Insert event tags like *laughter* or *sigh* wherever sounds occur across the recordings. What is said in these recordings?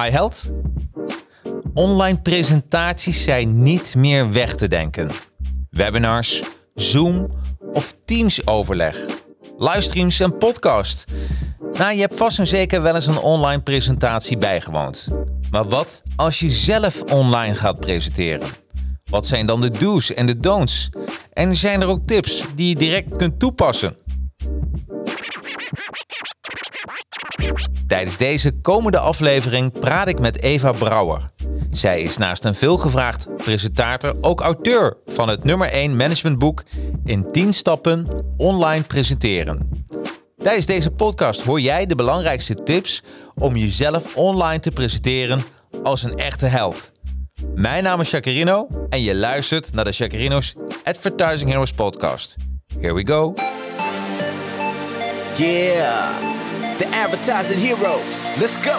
Hi Held. Online presentaties zijn niet meer weg te denken. Webinars, Zoom of Teams overleg. Livestreams en podcast. Nou, je hebt vast en zeker wel eens een online presentatie bijgewoond. Maar wat als je zelf online gaat presenteren? Wat zijn dan de do's en de don'ts? En zijn er ook tips die je direct kunt toepassen? Tijdens deze komende aflevering praat ik met Eva Brouwer. Zij is naast een veelgevraagd presentator ook auteur van het nummer 1 managementboek In 10 stappen online presenteren. Tijdens deze podcast hoor jij de belangrijkste tips om jezelf online te presenteren als een echte held. Mijn naam is Jacarino en je luistert naar de Jacarino's Advertising Heroes podcast. Here we go. Yeah, the advertising heroes. Let's go.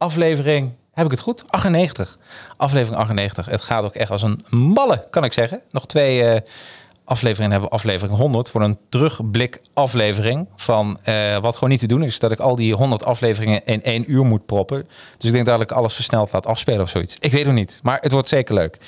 aflevering, heb ik het goed? 98. Aflevering 98. Het gaat ook echt als een malle, kan ik zeggen. Nog twee uh, afleveringen hebben we aflevering 100 voor een terugblik aflevering van uh, wat gewoon niet te doen is. Dat ik al die 100 afleveringen in één uur moet proppen. Dus ik denk dat ik alles versneld laat afspelen of zoiets. Ik weet het niet, maar het wordt zeker leuk.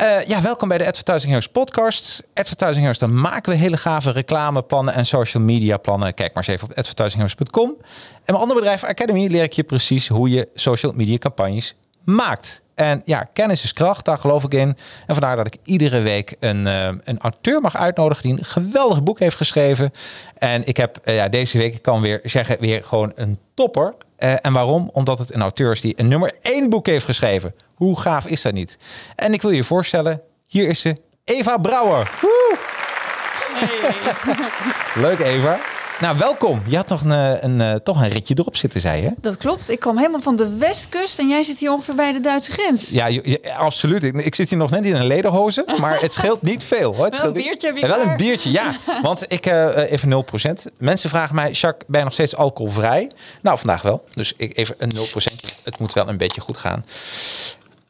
Uh, ja, welkom bij de Advertising Heroes podcast. Advertising Heroes, dan maken we hele gave reclameplannen en social media plannen. Kijk maar eens even op advertisingheroes.com. En mijn andere bedrijf Academy leer ik je precies hoe je social media campagnes maakt. En ja, kennis is kracht, daar geloof ik in. En vandaar dat ik iedere week een, uh, een auteur mag uitnodigen die een geweldig boek heeft geschreven. En ik heb uh, ja, deze week, ik kan weer zeggen, weer gewoon een topper. Uh, en waarom? Omdat het een auteur is die een nummer één boek heeft geschreven. Hoe gaaf is dat niet? En ik wil je voorstellen, hier is ze, Eva Brouwer. Woe! Hey. Leuk Eva. Nou, welkom. Je had nog een, een, een, toch een ritje erop zitten, zei je? Dat klopt. Ik kwam helemaal van de westkust en jij zit hier ongeveer bij de Duitse grens. Ja, ja absoluut. Ik, ik, zit hier nog net in een lederhozen, maar het scheelt niet veel. Hoor. Het wel een biertje heb je Wel een biertje, ja. *laughs* Want ik, uh, even 0%. Mensen vragen mij, Jacques, ben je nog steeds alcoholvrij? Nou, vandaag wel. Dus ik, even een 0%. Het moet wel een beetje goed gaan.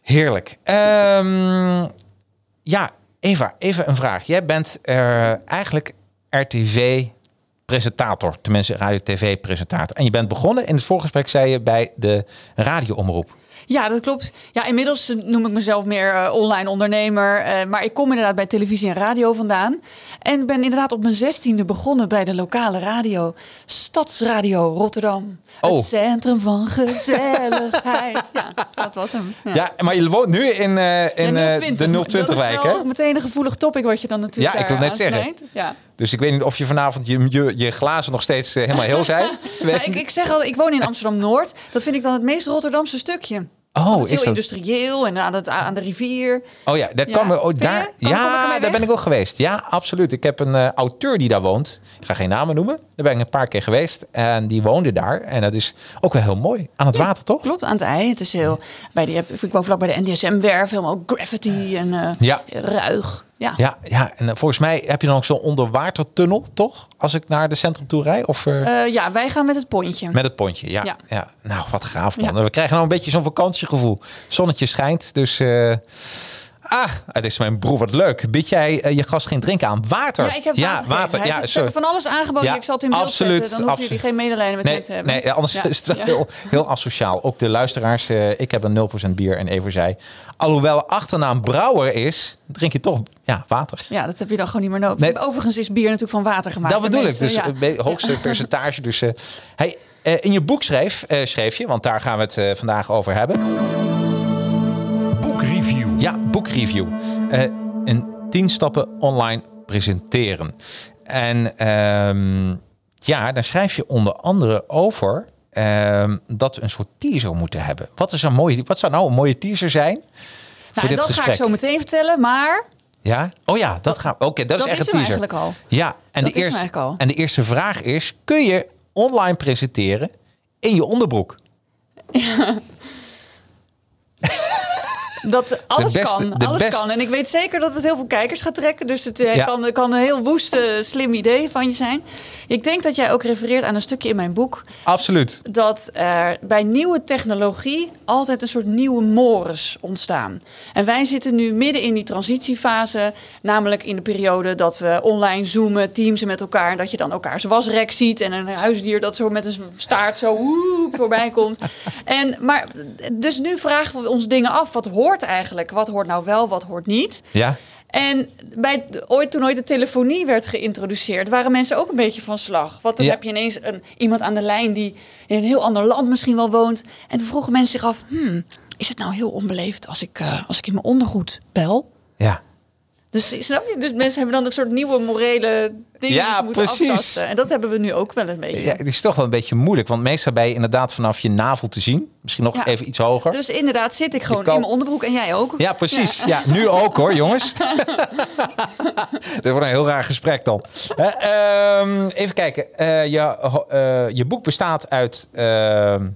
Heerlijk. Um, ja, Eva, even een vraag. Jij bent uh, eigenlijk RTV presentator, tenminste radio-tv-presentator. En je bent begonnen, in het voorgesprek zei je, bij de radioomroep. Ja, dat klopt. Ja, inmiddels noem ik mezelf meer uh, online ondernemer. Uh, maar ik kom inderdaad bij televisie en radio vandaan. En ben inderdaad op mijn zestiende begonnen bij de lokale radio. Stadsradio Rotterdam. Oh. Het centrum van gezelligheid. ja, dat was hem. Ja, ja maar je woont nu in, uh, in de 020-wijk, hè? meteen een gevoelig topic wat je dan natuurlijk Ja, ik wil net zeggen. Ja. Dus ik weet niet of je vanavond je, je, je glazen nog steeds uh, helemaal heel zijn. *laughs* ja, ik, ik zeg al, ik woon in Amsterdam-Noord. Dat vind ik dan het meest Rotterdamse stukje. Oh, is heel dat... industrieel en aan, het, aan de rivier. Oh ja, daar, Ja. Kan oh, je? daar, Kom- ja, ik daar ben ik ook geweest. Ja, absoluut. Ik heb een eh, auteur die daar woont. Ik ga geen namen noemen. Daar ben ik een paar keer geweest. En die woonde daar. En dat is ook wel heel mooi. Aan het water, toch? Klopt, aan het ei. Het is heel. Bij die, ik woon vlak bij de NDSM-werf, helemaal graffiti en eh, Ja. ruig. Ja. Ja, ja, en eh, volgens mij heb je dan ook zo'n onderwatertunnel, toch? Als ik naar de centrum toe rijd? Of eh, Eh, ja, wij gaan met het pontje. met het pontje? Ja, ja. Ja. Nou, wat gaaf man. Ja. We krijgen nou een beetje zo'n vakantiegevoel. Zonnetje schijnt, dus... Ah, het is mijn broer, wat leuk. Bied jij eh, je gast geen drinken aan? Water. Ja, ik heb water. Hij Ja, sorry. hebben van alles aangeboden. Ja, ik zal het in beeld absoluut, zetten. Dan hoeven jullie geen medelijden met Nee, hem te hebben. nee, anders Ja. is het wel Ja. heel, heel asociaal. Ook de luisteraars, eh, ik heb een 0% bier en Evo zei... Alhoewel achternaam Brouwer is, drink je toch ja, water. Ja, dat heb je dan gewoon niet meer nodig. Nee. Overigens is bier natuurlijk van water gemaakt. Dat bedoel ik. Dus Ja. het be- hoogste percentage. Dus, eh, hey, eh, in je boek schreef, eh, schreef je, want daar gaan we het eh, vandaag over hebben. Boekreview. Ja. Eh in 10 stappen online presenteren. En ehm, ja, daar schrijf je onder andere over ehm, dat we een soort teaser moeten hebben. Wat, is een mooie, wat zou nou een mooie teaser zijn? voor Nou, dit dat gesprek? ga ik zo meteen vertellen, maar Ja? Oh ja, dat gaat. Oké, dat is dat echt is een teaser. eigenlijk al. Ja, en Dat de, eerste, eigenlijk al. en de eerste vraag is: kun je online presenteren in je onderbroek? *laughs* Dat alles beste- kan. Alles kan. En ik weet zeker dat het heel veel kijkers gaat trekken. Dus het eh, Ja. kan, kan een heel woeste, slim idee van je zijn. Ik denk dat jij ook refereert aan een stukje in mijn boek. Absoluut. dat er bij nieuwe technologie altijd een soort nieuwe mores ontstaan. En wij zitten nu midden in die transitiefase, namelijk in de periode dat we online zoomen, teamsen met elkaar, en dat je dan elkaars wasrek ziet en een huisdier dat zo met een staart zo woe, voorbij komt. En, maar dus nu vragen we ons dingen af, wat hoort eigenlijk? Wat hoort nou wel, wat hoort niet? Ja. En bij, ooit, toen ooit de telefonie werd geïntroduceerd, waren mensen ook een beetje van slag. Want dan Ja. heb je ineens een, iemand aan de lijn die in een heel ander land misschien wel woont. En toen vroegen mensen zich af, hmm, is het nou heel onbeleefd als ik, eh, als ik in mijn ondergoed bel? Ja. Dus snap je? Dus mensen hebben dan een soort nieuwe morele dingen Ja, die ze moeten precies. aftasten. En dat hebben we nu ook wel een beetje. Ja, het is toch wel een beetje moeilijk. Want meestal ben je inderdaad vanaf je navel te zien. Misschien nog Ja. even iets hoger. Dus inderdaad zit ik gewoon kan- in mijn onderbroek en jij ook. Ja, precies. Ja. nu ook hoor, jongens. *laughs* *laughs* Dit wordt een heel raar gesprek dan. Ehm, even kijken. Eh, je, eh, je boek bestaat uit, ehm,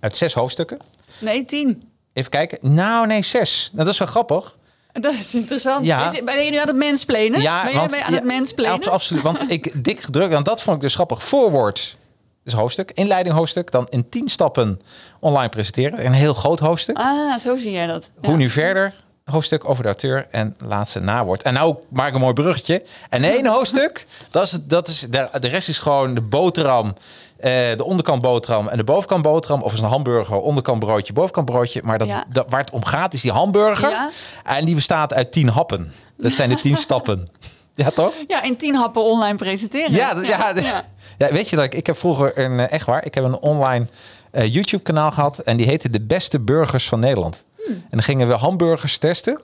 uit zes hoofdstukken. Nee, tien. Even kijken. Nou, nee, zes. Nou, dat is wel grappig. *laughs* Dat is interessant. Ja. Is- Ben je nu aan het mensplenen? ben je aan het mensplenen? abso- absoluut. Want ik *laughs* dik gedrukt. Want dat vond ik dus grappig. Voorwoord is hoofdstuk. Inleiding hoofdstuk. Dan in tien stappen online presenteren. Een heel groot hoofdstuk. Ah, zo zie jij dat. Ja. Hoe nu verder? Hoofdstuk over de auteur en laatste nawoord. En nou maak ik een mooi bruggetje. En één *laughs* hoofdstuk, dat is, dat is, de, de rest is gewoon de boterham. Eh, de onderkant boterham en de bovenkant boterham. Of is een hamburger, onderkant broodje, bovenkant broodje. Maar dat, Ja. dat, waar het om gaat is die hamburger. Ja. En die bestaat uit tien happen. Dat zijn de tien *laughs* stappen. Ja, toch? Ja, in tien happen online presenteren. Ja, ja, ja. *laughs* ja. weet je dat ik, ik heb vroeger een, eh, echt waar, ik heb een online eh, YouTube kanaal gehad en die heette De Beste Burgers van Nederland. Hmm. En dan gingen we hamburgers testen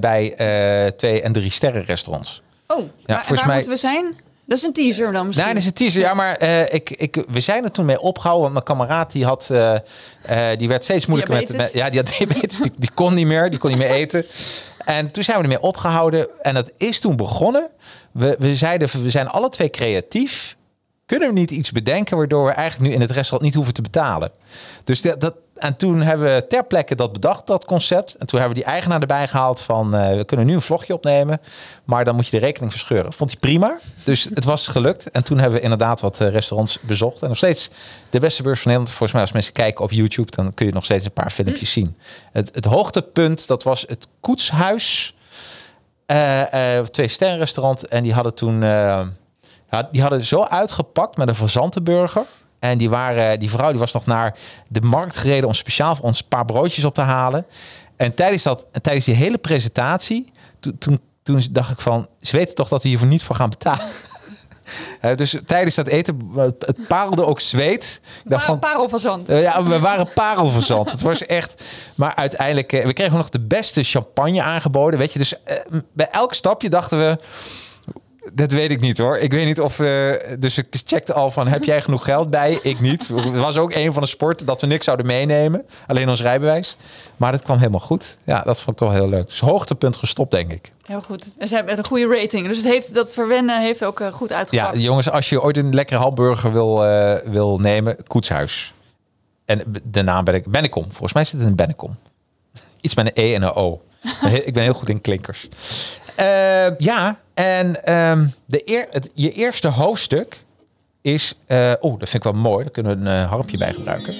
bij twee en drie sterren restaurants. Oh, waar, en volgens waar mij- moeten we zijn? Dat is een teaser dan misschien. Nee, dat is een teaser. Ja, maar eh, ik, ik, we zijn er toen mee opgehouden. Want mijn kameraad die had, eh, eh, die werd steeds moeilijker met, Diabetes? met. Ja, die had diabetes. Die, die kon niet meer. Die kon niet meer eten. En toen zijn we ermee opgehouden. En dat is toen begonnen. We, we zeiden, we zijn alle twee creatief. Kunnen we niet iets bedenken waardoor we eigenlijk nu in het restaurant niet hoeven te betalen? Dus dat, dat, en toen hebben we ter plekke dat bedacht, dat concept. En toen hebben we die eigenaar erbij gehaald van... eh, we kunnen nu een vlogje opnemen, maar dan moet je de rekening verscheuren. Vond hij prima. Dus het was gelukt. En toen hebben we inderdaad wat eh, restaurants bezocht. En nog steeds de beste beurs van Nederland. Volgens mij als mensen kijken op YouTube... dan kun je nog steeds een paar filmpjes zien. Het, het hoogtepunt, dat was het Koetshuis. Eh, eh, twee sterrenrestaurant. En die hadden toen... die hadden zo uitgepakt met een verzantenburger. En die, waren, die vrouw die was nog naar de markt gereden om speciaal voor ons een paar broodjes op te halen. En tijdens, dat, tijdens die hele presentatie, toen, toen, toen dacht ik van, ze weten toch dat we hiervoor niet voor gaan betalen. *laughs* Eh, dus tijdens dat eten, eh, het parelde ook zweet. Ik dacht Pa- van, parel van zand. eh, ja, we waren parelverzand. het was echt. Maar uiteindelijk, eh, we kregen nog de beste champagne aangeboden. Weet je, dus eh, bij elk stapje dachten we. Dat weet ik niet hoor. Ik weet niet of. eh, dus ik checkte al van: heb jij genoeg geld bij? Ik niet. Het was ook een van de sporten dat we niks zouden meenemen. Alleen ons rijbewijs. Maar dat kwam helemaal goed. Ja, dat vond ik toch heel leuk. Dus hoogtepunt gestopt, denk ik. Heel goed. En ze hebben een goede rating. Dus het heeft, dat verwennen heeft ook eh, goed Ja, uitgepakt. jongens, als je ooit een lekkere hamburger wil, eh, wil nemen, Koetshuis. En de naam ben ik Bennekom. Volgens mij zit het in Bennekom. Iets met een E en een O. ik ben heel goed in klinkers. Ja, en ehm, de eer, het, je eerste hoofdstuk is... eh oh, dat vind ik wel mooi. Daar kunnen we een eh, harpje bij gebruiken.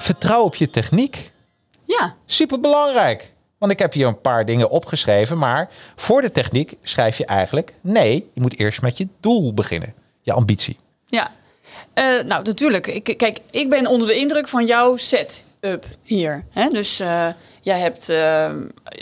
Vertrouw op je techniek Ja, Super belangrijk. Want ik heb hier een paar dingen opgeschreven. Maar voor de techniek schrijf je eigenlijk... nee, je moet eerst met je doel beginnen. Je ambitie. ja. Eh, nou, natuurlijk. Ik, kijk, ik ben onder de indruk van jouw setup hier. Hè? Dus jij hebt eh,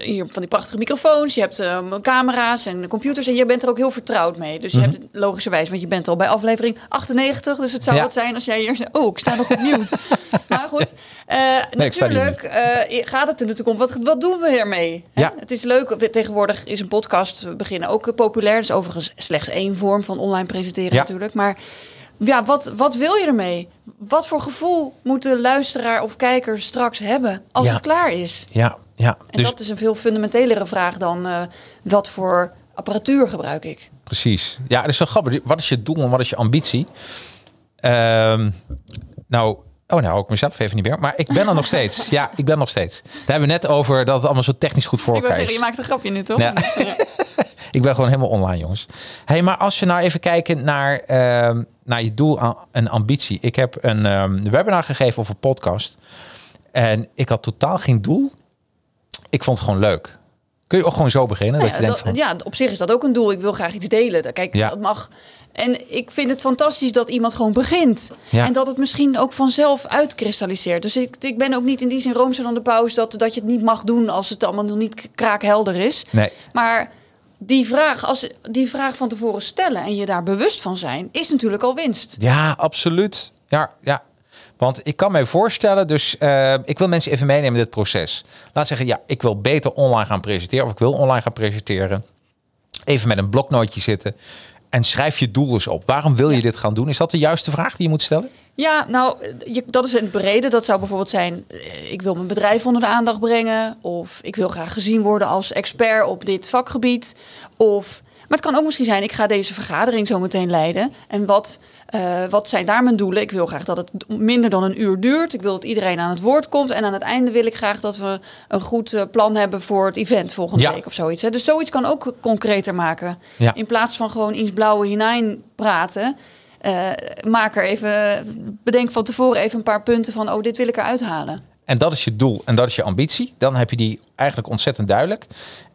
hier van die prachtige microfoons, je hebt eh, camera's en computers en je bent er ook heel vertrouwd mee. Dus je hebt het logischerwijs, want je bent al bij aflevering 98, dus het zou Ja. wat zijn als jij hier zegt, oh, ik sta nog op mute. *laughs* maar goed, eh, natuurlijk eh, gaat het er natuurlijk om, wat, wat doen we ermee? Hè? Ja. Het is leuk, tegenwoordig is een podcast, we beginnen ook populair. Dat is overigens slechts één vorm van online presenteren Ja. natuurlijk. Maar ja, wat, wat wil je ermee? Wat voor gevoel moet de luisteraar of kijker straks hebben als Ja. het klaar is? Ja, ja. En Dus dat is een veel fundamentelere vraag dan eh, wat voor apparatuur gebruik ik? precies. Ja, dat is zo grappig. Wat is je doel en wat is je ambitie? Ehm, nou... Oh, nou, ik mezelf even niet meer. Maar ik ben er nog steeds. *laughs* Ja, ik ben nog steeds. Daar hebben we net over dat het allemaal zo technisch goed voor Ik wil elkaar zeggen, is. je maakt een grapje nu, toch? Ja. *laughs* Ik ben gewoon helemaal online, jongens. Hey, maar als je nou even kijkt naar, ehm, naar je doel en ambitie. Ik heb een ehm, webinar gegeven over podcast. En ik had totaal geen doel. Ik vond het gewoon leuk. Kun je ook gewoon zo beginnen? Nou dat ja, je denkt van, ja, op zich is dat ook een doel. Ik wil graag iets delen. Kijk, Ja. dat mag. En ik vind het fantastisch dat iemand gewoon begint. Ja. En dat het misschien ook vanzelf uitkristalliseert. Dus ik, ik ben ook niet in die zin roomser dan de paus... Dat, dat je het niet mag doen als het allemaal nog niet kraakhelder is. Nee. Maar die vraag, als, die vraag van tevoren stellen en je daar bewust van zijn... is natuurlijk al winst. Ja, absoluut. Ja, ja. Want ik kan mij voorstellen, dus eh, ik wil mensen even meenemen in dit proces. Laat zeggen, ja, ik wil beter online gaan presenteren of ik wil online gaan presenteren. Even met een bloknootje zitten en schrijf je doel eens op. Waarom wil je dit gaan doen? Is dat de juiste vraag die je moet stellen? Ja, nou, je, dat is in het brede. Dat zou bijvoorbeeld zijn, eh, ik wil mijn bedrijf onder de aandacht brengen. Of ik wil graag gezien worden als expert op dit vakgebied. Of, maar het kan ook misschien zijn, ik ga deze vergadering zo meteen leiden. En wat, eh, wat zijn daar mijn doelen? Ik wil graag dat het minder dan een uur duurt. Ik wil dat iedereen aan het woord komt. En aan het einde wil ik graag dat we een goed eh, plan hebben voor het event volgende Ja. week of zoiets. Hè. Dus zoiets kan ook concreter maken. Ja. In plaats van gewoon iets blauwe hinein praten. Eh, maak er even, bedenk van tevoren even een paar punten van, oh, dit wil ik eruit halen. En dat is je doel en dat is je ambitie. Dan heb je die eigenlijk ontzettend duidelijk.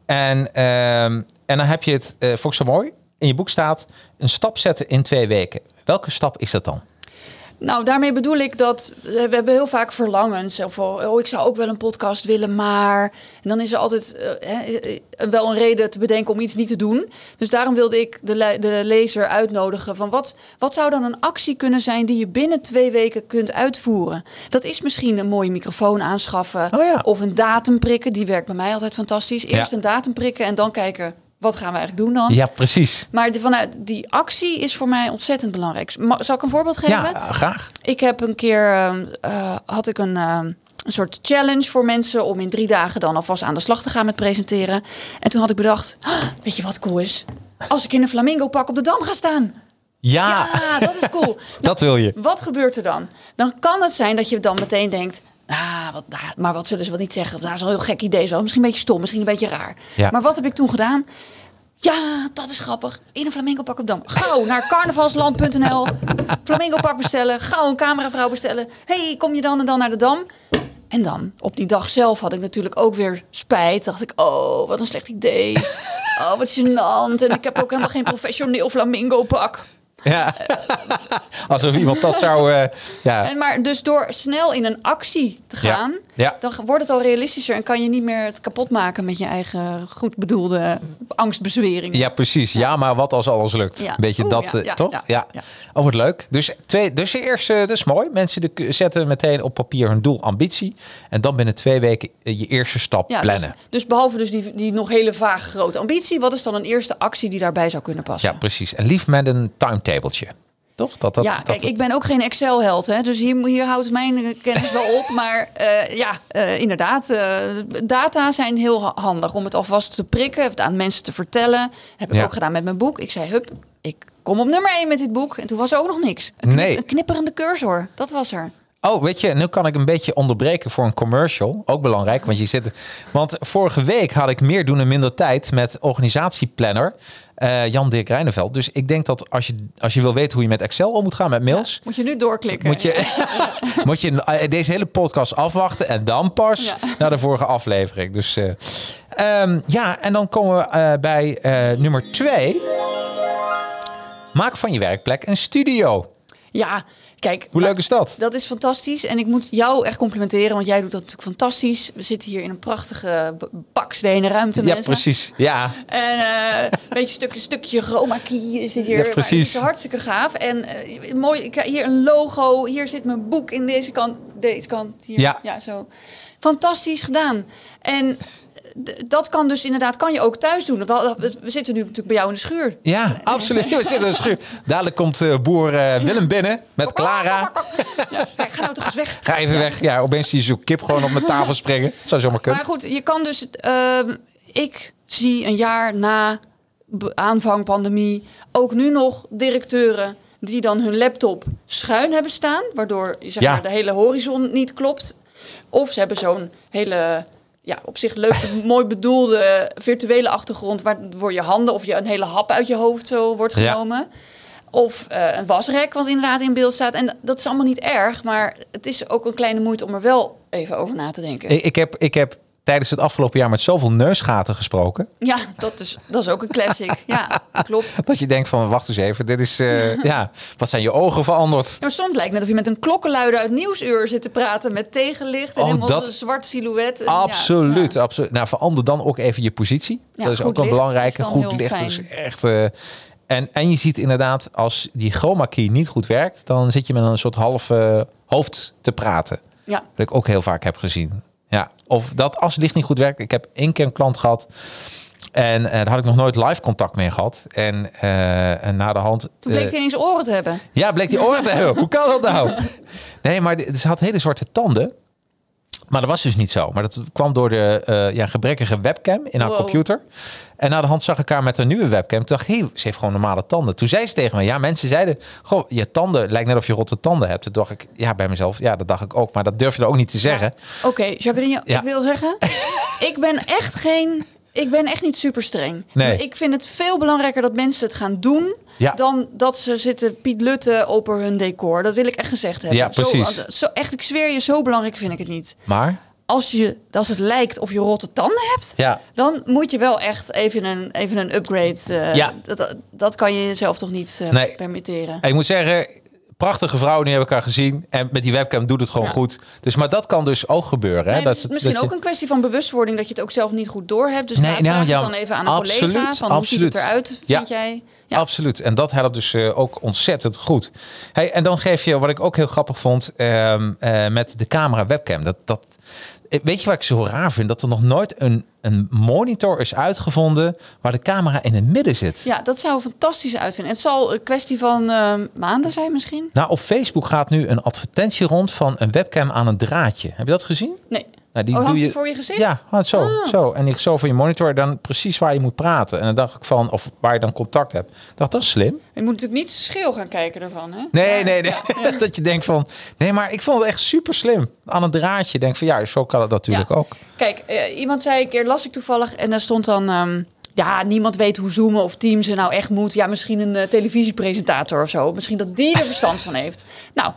En, ehm, en dan heb je het, eh vond zo mooi, in je boek staat een stap zetten in twee weken. Welke stap is dat dan? Nou, daarmee bedoel ik dat eh, we hebben heel vaak verlangens. Of oh, ik zou ook wel een podcast willen, maar. En dan is er altijd eh, eh, wel een reden te bedenken om iets niet te doen. Dus daarom wilde ik de, le- de lezer uitnodigen van wat, wat zou dan een actie kunnen zijn die je binnen twee weken kunt uitvoeren. Dat is misschien een mooie microfoon aanschaffen Oh ja. of een datum prikken. Die werkt bij mij altijd fantastisch. Eerst Ja. een datum prikken en dan kijken wat gaan we eigenlijk doen dan. Ja, precies. Maar de, vanuit die actie is voor mij ontzettend belangrijk. Ma- Zal ik een voorbeeld geven? Ja, graag. Ik heb een keer ehm, eh, had ik een, ehm, een soort challenge voor mensen om in drie dagen dan alvast aan de slag te gaan met presenteren. En toen had ik bedacht, "Ah, weet je wat cool is? Als ik in een flamingo pak op de dam ga staan. Ja, Ja, dat is cool. *laughs* dat wil je. Wat gebeurt er dan? Dan kan het zijn dat je dan meteen denkt. Ah, wat, maar wat zullen ze wel niet zeggen? Dat is een heel gek idee. Zo. Misschien een beetje stom, misschien een beetje raar. Ja. Maar wat heb ik toen gedaan? Ja, dat is grappig. In een flamingo pak op dam. Gauw naar *laughs* carnavalsland.nl. Flamingo pak bestellen. Gauw een cameravrouw bestellen. hey, kom je dan en dan naar de dam? En dan, op die dag zelf had ik natuurlijk ook weer spijt. Dacht ik, oh, wat een slecht idee. *laughs* Oh, wat gênant. En ik heb ook helemaal geen professioneel flamingo pak. Ja. *laughs* Alsof iemand dat zou... eh, ja. En maar dus door snel in een actie te gaan, Ja. Dan wordt het al realistischer en kan je niet meer het kapot maken met je eigen goed bedoelde angstbezwering. ja, precies. Ja, maar wat als alles lukt? Ja. Beetje Oeh, dat, ja, eh, ja, toch? ja, Ja. ja. Oh, wat leuk. Dus, twee, dus je eerst, eh, dat is mooi. Mensen zetten meteen op papier hun doel, ambitie. En dan binnen twee weken eh, je eerste stap Ja, plannen. Dus, dus behalve dus die, die nog hele vage grote ambitie, wat is dan een eerste actie die daarbij zou kunnen passen? Ja, precies. En lief met een timetabletje. Toch? Dat, dat, ja, dat, kijk, ik ben ook geen Excel-held, hè, dus hier, hier houdt mijn kennis wel op. Maar eh, ja, eh, inderdaad, eh, data zijn heel ha- handig om het alvast te prikken, het aan mensen te vertellen. Heb ik Ja. ook gedaan met mijn boek. Ik zei, hup, ik kom op nummer 1 met dit boek. En toen was er ook nog niks. Een, knip- Nee. een knipperende cursor, dat was er. Oh, weet je, nu kan ik een beetje onderbreken voor een commercial. Ook belangrijk, want je zit. Want vorige week had ik meer doen en minder tijd met organisatieplanner eh, Jan Dirk Rijneveld. Dus ik denk dat als je, als je wil weten hoe je met Excel om moet gaan met mails, Moet je nu doorklikken. moet je, *laughs* moet je eh, deze hele podcast afwachten en dan pas Ja. naar de vorige aflevering. Dus eh, ehm, ja, en dan komen we bij nummer twee. Maak van je werkplek een studio. Ja, kijk. Hoe leuk is dat? Dat is fantastisch. En ik moet jou echt complimenteren, want jij doet dat natuurlijk fantastisch. We zitten hier in een prachtige bakstenen ruimte, Ja, mensen. precies. Ja, En eh, een beetje stukje, stukje chroma-key zit hier. Ja, precies. Het is hartstikke gaaf. En eh, mooi, ik, hier een logo. Hier zit mijn boek in deze kant. Deze kant. Hier. Ja. ja, zo. Fantastisch gedaan. En dat kan dus inderdaad, kan je ook thuis doen. We, we zitten nu natuurlijk bij jou in de schuur. ja absoluut. We zitten in de schuur. Dadelijk komt eh, boer eh, Willem binnen met Clara. *laughs* Ja, ga nou toch eens weg. Ga even weg. Ja, opeens zie je zo'n kip gewoon op mijn tafel springen. Zou zomaar kunnen. Maar goed, je kan dus. ehm, ik zie een jaar na aanvang pandemie ook nu nog directeuren die dan hun laptop schuin hebben staan, waardoor zeg Ja. maar, de hele horizon niet klopt. Of ze hebben zo'n hele. Ja, op zich leuk, *laughs* mooi bedoelde virtuele achtergrond waardoor je handen of je een hele hap uit je hoofd zo wordt Ja. genomen. Of eh, een wasrek wat inderdaad in beeld staat. En dat is allemaal niet erg, maar het is ook een kleine moeite om er wel even over na te denken. Ik, ik, heb, ik heb tijdens het afgelopen jaar met zoveel neusgaten gesproken. Ja, dat is, dat is ook een classic. Ja, klopt. *laughs* Dat je denkt van, wacht eens even. Dit is, eh, *laughs* ja, wat zijn je ogen veranderd? Maar soms lijkt het net of je met een klokkenluider uit Nieuwsuur zit te praten met tegenlicht en Oh, helemaal dat- een zwart silhouet. En ja, Absoluut, ja. absoluut. Nou, verander dan ook even je positie. Ja, dat is ook een belangrijke. Goed licht fijn. is echt... eh, en, en je ziet inderdaad, als die chroma key niet goed werkt... dan zit je met een soort half eh, hoofd te praten. Ja, Wat ik ook heel vaak heb gezien. Ja, of dat als het licht niet goed werkt. Ik heb één keer een klant gehad. En eh, daar had ik nog nooit live contact mee gehad. En, eh, en na de hand... toen bleek eh, hij ineens oren te hebben. ja, bleek die oren te hebben. *laughs* Hoe kan dat nou? Nee, maar ze had hele zwarte tanden. Maar dat was dus niet zo. Maar dat kwam door de eh, ja, gebrekkige webcam in haar Wow. computer. En na de hand zag ik haar met een nieuwe webcam. Toen dacht ik, hey, ze heeft gewoon normale tanden. Toen zei ze tegen me, ja, mensen zeiden... Goh, je tanden lijkt net of je rotte tanden hebt. Toen dacht ik, ja, bij mezelf, ja, dat dacht ik ook. Maar dat durf je dan ook niet te zeggen. Oké, Jacqueline, Ja. ik wil zeggen, *laughs* ik ben echt geen... Ik ben echt niet super streng. Nee. Ik vind het veel belangrijker dat mensen het gaan doen... Ja. dan dat ze zitten Piet Lutte op hun decor. Dat wil ik echt gezegd hebben. Ja, precies. Zo, zo, echt, ik zweer je, zo belangrijk vind ik het niet. Maar, Als, je, als het lijkt of je rotte tanden hebt... ja, Dan moet je wel echt even een, even een upgrade. eh, Ja. dat, dat kan je jezelf toch niet eh, Nee. permitteren. ik moet zeggen... Prachtige vrouw, nu heb ik haar gezien. En met die webcam doet het gewoon Ja. goed. Dus, maar dat kan dus ook gebeuren. Hè? Nee, dat het is het- misschien dat je- ook een kwestie van bewustwording dat je het ook zelf niet goed door hebt. Dus Nee, nou, vraag ja, het dan even aan een absoluut, collega van hoe ziet het absoluut. eruit, Ja. vind jij? Ja. Absoluut. En dat helpt dus eh, ook ontzettend goed. Hey, en dan geef je, wat ik ook heel grappig vond, ehm, eh, met de camera webcam. Dat, dat, weet je wat ik zo raar vind? Dat er nog nooit een, een monitor is uitgevonden waar de camera in het midden zit. Ja, dat zou fantastisch uitvinden. Het zal een kwestie van eh, maanden zijn misschien. Nou, op Facebook gaat nu een advertentie rond van een webcam aan een draadje. Heb je dat gezien? Nee. Nou, die oh, doe je voor je gezicht? Ja, zo, Ah. zo. En ik zo van je monitor dan precies waar je moet praten. En dan dacht ik van, of waar je dan contact hebt. Dacht, dat is slim. Je moet natuurlijk niet scheel gaan kijken ervan, hè? Nee, nee, nee. *laughs* dat je denkt van, nee, maar ik vond het echt super slim. Aan een draadje denk van, ja, zo kan het natuurlijk Ja. ook. Kijk, eh, iemand zei een keer, las ik toevallig, en daar stond dan... ehm, ja, niemand weet hoe Zoomen of Teams er nou echt moet. Ja, misschien een eh, televisiepresentator of zo. Misschien dat die er verstand van heeft. Nou,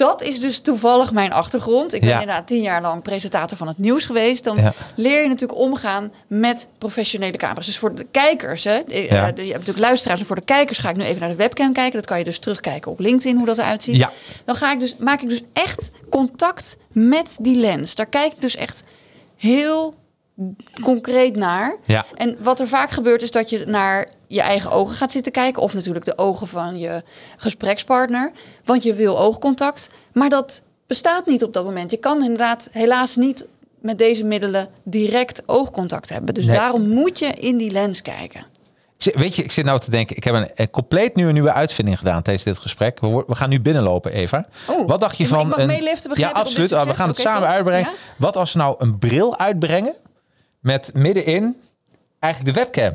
dat is dus toevallig mijn achtergrond. Ik ben Ja. inderdaad tien jaar lang presentator van het nieuws geweest. Dan Ja. leer je natuurlijk omgaan met professionele camera's. Dus voor de kijkers, hè, Ja. eh, je hebt natuurlijk luisteraars. En voor de kijkers ga ik nu even naar de webcam kijken. Dat kan je dus terugkijken op LinkedIn, hoe dat eruit ziet. Ja. Dan ga ik dus, maak ik dus echt contact met die lens. Daar kijk ik dus echt heel concreet naar. Ja. En wat er vaak gebeurt is dat je naar je eigen ogen gaat zitten kijken. Of natuurlijk de ogen van je gesprekspartner. Want je wil oogcontact. Maar dat bestaat niet op dat moment. Je kan inderdaad helaas niet met deze middelen direct oogcontact hebben. Dus Nee. daarom moet je in die lens kijken. Weet je, ik zit nou te denken, ik heb een, een compleet nieuwe, nieuwe uitvinding gedaan tijdens dit gesprek. We, gaan nu binnenlopen, Eva. Oeh, Wat dacht je van... mag een, meeliften, Ja, absoluut. Ah, we gaan het samen top. uitbrengen. Ja? Wat als we nou een bril uitbrengen met middenin eigenlijk de webcam?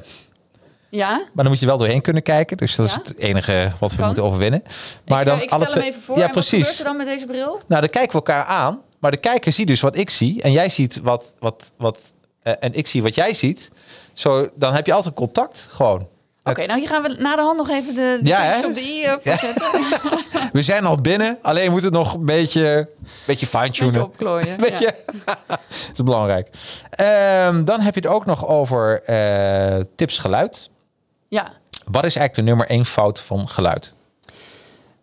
Ja. Maar dan moet je wel doorheen kunnen kijken. Dus dat Ja. is het enige wat we Kan. moeten overwinnen. Maar ik, dan eh, ik alle stel hem even voor. Ja, en wat precies. gebeurt er dan met deze bril? Nou, dan kijken we elkaar aan. Maar de kijker ziet dus wat ik zie. En jij ziet wat... wat, wat eh, en ik zie wat jij ziet. Zo, dan heb je altijd contact. Gewoon. Oké, nou hier gaan we na de hand nog even de, de Ja, op de i eh, zetten. *laughs* We zijn al binnen. Alleen moet het nog een beetje, beetje fine-tunen. Beetje opklooien. *laughs* Weet ja. je? *laughs* dat is belangrijk. Ehm, dan heb je het ook nog over eh, tips geluid. Ja. Wat is eigenlijk de nummer één fout van geluid?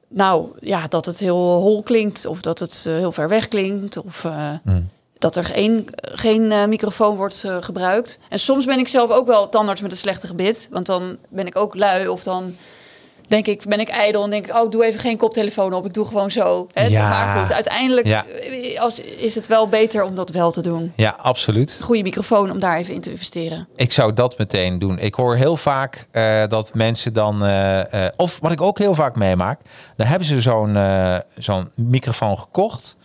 Nou, ja, dat het heel hol klinkt of dat het eh, heel ver weg klinkt of eh, Hmm. dat er geen, geen eh, microfoon wordt gebruikt. En soms ben ik zelf ook wel tandarts met een slechte gebit, want dan ben ik ook lui of dan denk ik, ben ik ijdel en denk ik, oh, doe even geen koptelefoon op, ik doe gewoon zo. Hè? Ja. Maar goed, uiteindelijk Ja. eh, als, is het wel beter om dat wel te doen. Ja, absoluut. Goede microfoon om daar even in te investeren. Ik zou dat meteen doen. Ik hoor heel vaak eh, dat mensen dan... eh, of wat ik ook heel vaak meemaak... dan hebben ze zo'n zo'n microfoon gekocht...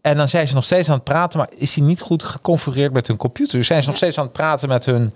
En dan zijn ze nog steeds aan het praten, maar is die niet goed geconfigureerd met hun computer? Dus zijn ze nog steeds aan het praten met hun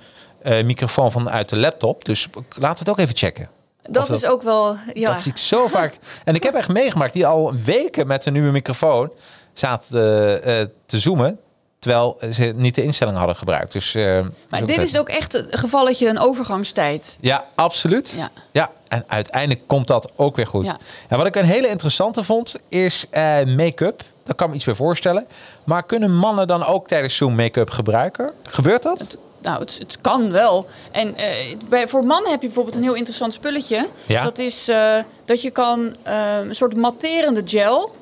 microfoon vanuit de laptop. Dus laat het ook even checken. Dat, dat- is ook wel, ja. Dat zie ik zo vaak. En ik heb echt meegemaakt die al weken met een nieuwe microfoon zaten eh, eh, te zoomen. Terwijl ze niet de instellingen hadden gebruikt. Dus, eh, Maar dit is ook echt een gevalletje, een overgangstijd. Ja, absoluut. Ja. Ja. en uiteindelijk komt dat ook weer goed. Ja. En wat ik een hele interessante vond, is eh, make-up. Daar kan ik me iets bij voorstellen. Maar kunnen mannen dan ook tijdens zo'n make-up gebruiken? Gebeurt dat? Nou, het, het kan wel. En eh, bij, voor mannen heb je bijvoorbeeld een heel interessant spulletje. Ja. Dat is eh, dat je kan eh, een soort matterende gel.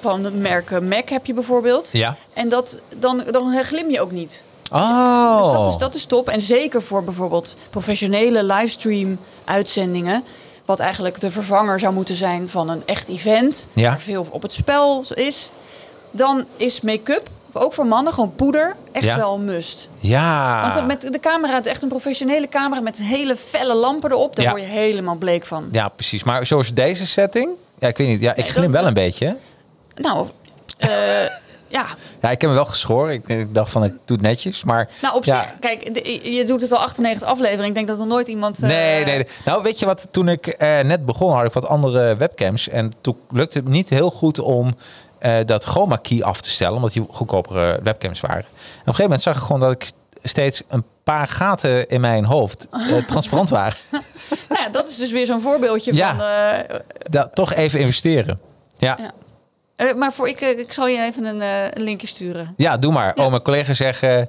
Van het merk MAC heb je bijvoorbeeld. Ja. En dat, dan, dan glim je ook niet. Oh. Dus dat is, dat is top. En zeker voor bijvoorbeeld professionele livestream uitzendingen. Wat eigenlijk de vervanger zou moeten zijn van een echt event. Ja. Waar veel op het spel is. Dan is make-up, ook voor mannen, gewoon poeder, echt Ja. wel een must. Ja. Want met de camera, het is echt een professionele camera met hele felle lampen erop. Daar Ja. word je helemaal bleek van. Ja, precies. Maar zoals deze setting... Ja, ik weet niet. Ja, ik Nee, glim wel een beetje. Nou, eh, *laughs* ja. Ja, ik heb me wel geschoren. Ik, ik dacht van, ik doe het netjes. Maar Nou, op ja. zich, kijk, de- je doet het al 98 afleveringen. Ik denk dat er nooit iemand... eh, Nee, nee, nee. Nou, weet je wat? Toen ik eh, net begon, had ik wat andere webcams. En toen lukte het niet heel goed om eh, dat chroma key af te stellen. Omdat die goedkopere webcams waren. En op een gegeven moment zag ik gewoon dat ik steeds een paar gaten in mijn hoofd eh, *laughs* transparant waren. *laughs* Nou ja, dat is dus weer zo'n voorbeeldje Ja. van... Dat, toch even investeren. Ja, Ja. ja. maar voor ik, ik zal je even een, een linkje sturen. doe maar. Ja. Oh, mijn collega's zeggen...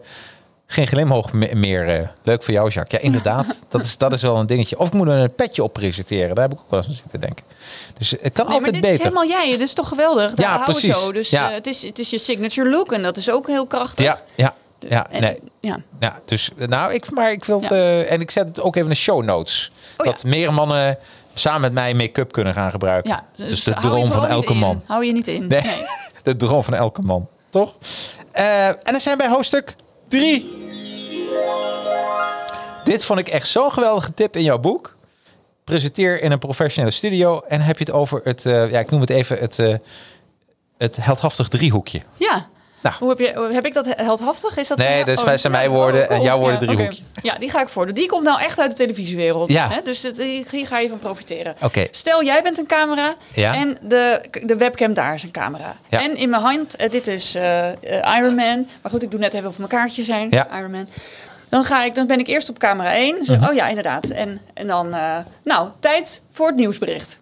Geen glimhoog me- meer. eh, leuk voor jou, Jacques. Ja, inderdaad. *laughs* dat, is, dat is wel een dingetje. Of ik moet er een petje op presenteren. Daar heb ik ook wel eens aan zitten denken. Dus het kan Nee, maar altijd dit beter. is helemaal jij. Dit is toch geweldig? Daar Ja, precies. zo. Dus Ja. eh, het, is, het is je signature look en dat is ook heel krachtig. Ja, ja, ja. Nee. ja. Ja, dus nou, ik, maar ik wil, Ja. eh, en ik zet het ook even in de show notes. Oh, dat meer mannen samen met mij make-up kunnen gaan gebruiken. Ja, dus, de hou je droom van elke in. man. Hou je niet in. Nee, Nee. *laughs* de droom van elke man, toch? Eh, en dan zijn bij hoofdstuk 3. Dit vond ik echt zo'n geweldige tip in jouw boek. Presenteer in een professionele studio en heb je het over het, eh, ja, ik noem het even het, eh, het heldhaftig driehoekje. Ja. Nou. Hoe heb, je, heb ik dat heldhaftig? Is dat Nee, dat is- oh, zijn mijn woorden en jouw woorden ja, driehoekje. Ja, die ga ik voordoen. Die komt nou echt uit de televisiewereld. Ja. Hè? Dus het- hier ga je van profiteren. Oké. Stel, jij bent een camera Ja. en de, de webcam daar is een camera. Ja. En in mijn hand, eh, dit is eh, Iron Man. Maar goed, ik doe net even of mijn kaartje zijn. Ja. Iron Man. Dan, ga ik, dan ben ik eerst op camera 1. Dan Mhm. zeg ik, oh ja, inderdaad. En, en dan, eh, nou, tijd voor het nieuwsbericht.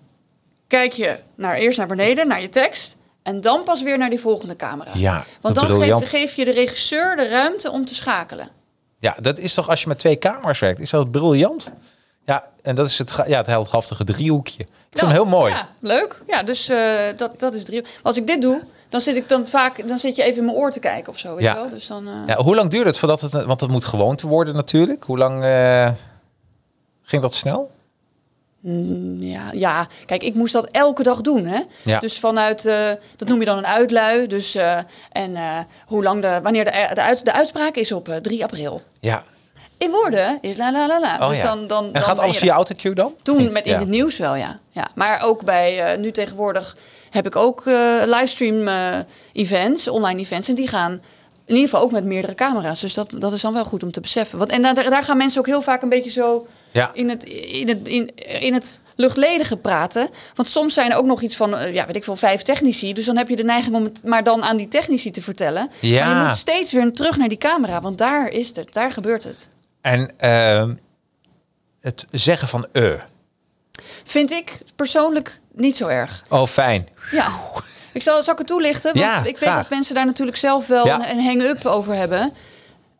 Kijk je naar, eerst naar beneden, naar je tekst. En dan pas weer naar die volgende camera. Ja, Want dan geef, geef je de regisseur de ruimte om te schakelen. Ja, dat is toch als je met twee camera's werkt, is dat briljant? Ja, en dat is het, ja, het heldhaftige driehoekje. Ik vind hem heel mooi. Ja, leuk. Ja, dus eh, dat, dat is drie. Als ik dit doe, dan zit ik dan vaak, dan zit je even in mijn oor te kijken of zo, weet Ja. je wel? Dus dan, eh, Ja, hoe lang duurde het voordat het, want het moet gewoonte worden natuurlijk. Hoe lang eh, ging dat snel? Ja, ja, kijk, ik moest dat elke dag doen, hè? Ja. Dus vanuit, eh, dat noem je dan een uitlui. Dus, eh, en eh, hoe lang de, wanneer de, de, uit, de uitspraak is op eh, 3 april. Ja. In woorden is la la la la. Oh, dus ja. dan, dan, en dan gaat alles via autocue dan? Toen met in Ja. het nieuws wel, ja. ja. Maar ook bij, nu tegenwoordig heb ik ook livestream events, online events. En die gaan in ieder geval ook met meerdere camera's. Dus dat, dat is dan wel goed om te beseffen. Want, en daar, daar gaan mensen ook heel vaak een beetje zo Ja. in, het, in, het, in, in het luchtledige praten. Want soms zijn er ook nog iets van, eh, ja, weet ik veel, vijf technici. Dus dan heb je de neiging om het maar dan aan die technici te vertellen. Ja. Maar je moet steeds weer terug naar die camera, want daar is het, daar gebeurt het. En ehm, het zeggen van eh. Vind ik persoonlijk niet zo erg. Oh, fijn. Ja. Ik zal, zal ik het toelichten? Want Ja, ik weet graag. dat mensen daar natuurlijk zelf wel Ja. een, een hang-up over hebben.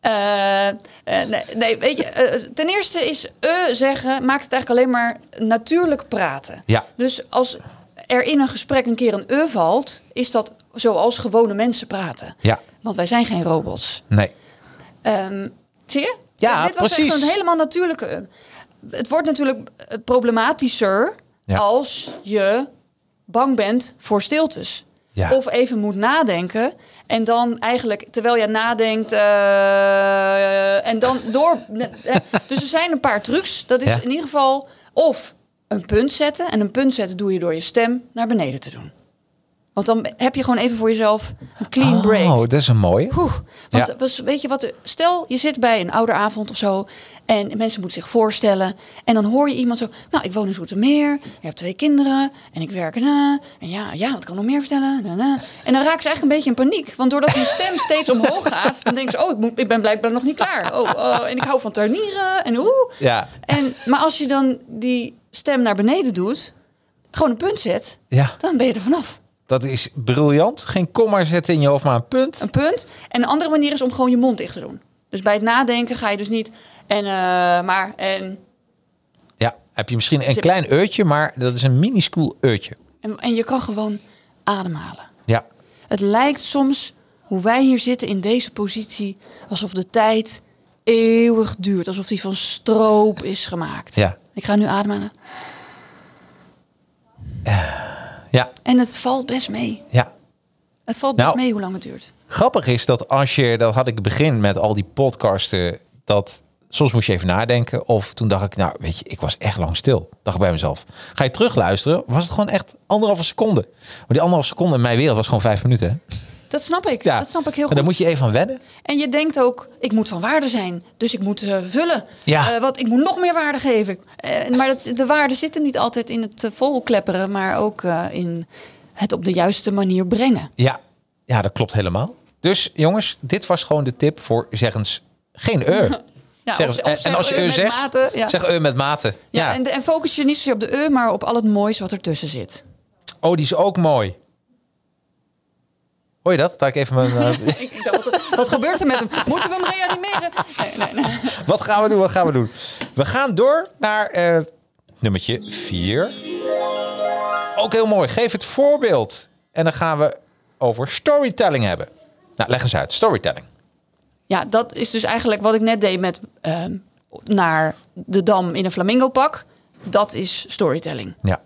Eh, eh, nee, nee, weet je, eh, ten eerste is eh zeggen, maakt het eigenlijk alleen maar natuurlijk praten. Ja. Dus als er in een gesprek een keer een eh valt, is dat zoals gewone mensen praten. Ja. Want wij zijn geen robots. Nee. Ehm, zie je? Ja, Dit was precies. echt een helemaal natuurlijke. eh. Het wordt natuurlijk problematischer Ja. als je bang bent voor stiltes. Ja. Of even moet nadenken. En dan eigenlijk, terwijl je nadenkt, eh, en dan door. *laughs* eh, dus er zijn een paar trucs. Dat is Ja. in ieder geval of een punt zetten. En een punt zetten doe je door je stem naar beneden te doen. Want dan heb je gewoon even voor jezelf een clean break. Oh, dat is een mooie. Oeh, want Ja. weet je wat? Stel, je zit bij een ouderavond of zo en mensen moeten zich voorstellen en dan hoor je iemand zo. Nou, ik woon in Zoetermeer, ik heb twee kinderen en ik werk na. En ja, ja, wat kan ik nog meer vertellen? Na, na. En dan raken ze eigenlijk een beetje in paniek, want doordat hun stem *laughs* steeds omhoog gaat, dan denken ze, oh, ik, moet, ik ben blijkbaar nog niet klaar. Oh, oh, en ik hou van tuinieren en oeh. Ja. En maar als je dan die stem naar beneden doet, gewoon een punt zet, Ja. dan ben je er vanaf. Dat is briljant. Geen komma zetten in je hoofd, maar een punt. een punt. En een andere manier is om gewoon je mond dicht te doen. Dus bij het nadenken ga je dus niet en eh, maar en, Ja. Heb je misschien een Zip. klein eurtje, maar dat is een minuscool eurtje. en en je kan gewoon ademhalen. Ja. Het lijkt soms hoe wij hier zitten in deze positie alsof de tijd eeuwig duurt, alsof die van stroop is gemaakt. Ja. Ik ga nu ademhalen Ja. en het valt best mee. Ja. Het valt best Nou. mee hoe lang het duurt. Grappig is dat als je, dat had ik begin met al die podcasten, dat soms moest je even nadenken. Of toen dacht ik, nou weet je, ik was echt lang stil. Dacht ik bij mezelf. Ga je terugluisteren, was het gewoon echt anderhalve seconde. Maar die anderhalve seconde in mijn wereld was gewoon vijf minuten. hè? Dat snap ik. Ja. Dat snap ik heel En goed. daar moet je even aan wennen. En je denkt ook, ik moet van waarde zijn. Dus ik moet eh, vullen. Ja. Eh, wat, ik moet nog meer waarde geven. Eh, maar dat, de waarde zit hem niet altijd in het volklepperen, maar ook in het op de juiste manier brengen. Ja. ja, dat klopt helemaal. Dus jongens, dit was gewoon de tip voor zeg eens geen *laughs* eur. Ja, zeg of- eens, of en, zeg en als je eu zegt, mate, ja. zeg eu met mate. Ja, Ja, En, en focus je niet zozeer op de e, maar op al het moois wat ertussen zit. Oh, die is ook mooi. Hoor je dat? Laat ik even mijn... eh, *laughs* ik, ik dacht, wat, wat gebeurt er met hem? Moeten we hem reanimeren? Nee, nee, nee. Wat gaan we doen? Wat gaan we doen? We gaan door naar eh, nummertje 4. Ook heel mooi. Geef het voorbeeld. En dan gaan we over storytelling hebben. Nou, leg eens uit. Storytelling. Ja, dat is dus eigenlijk wat ik net deed met ehm, naar de Dam in een flamingo pak. Dat is storytelling. Ja.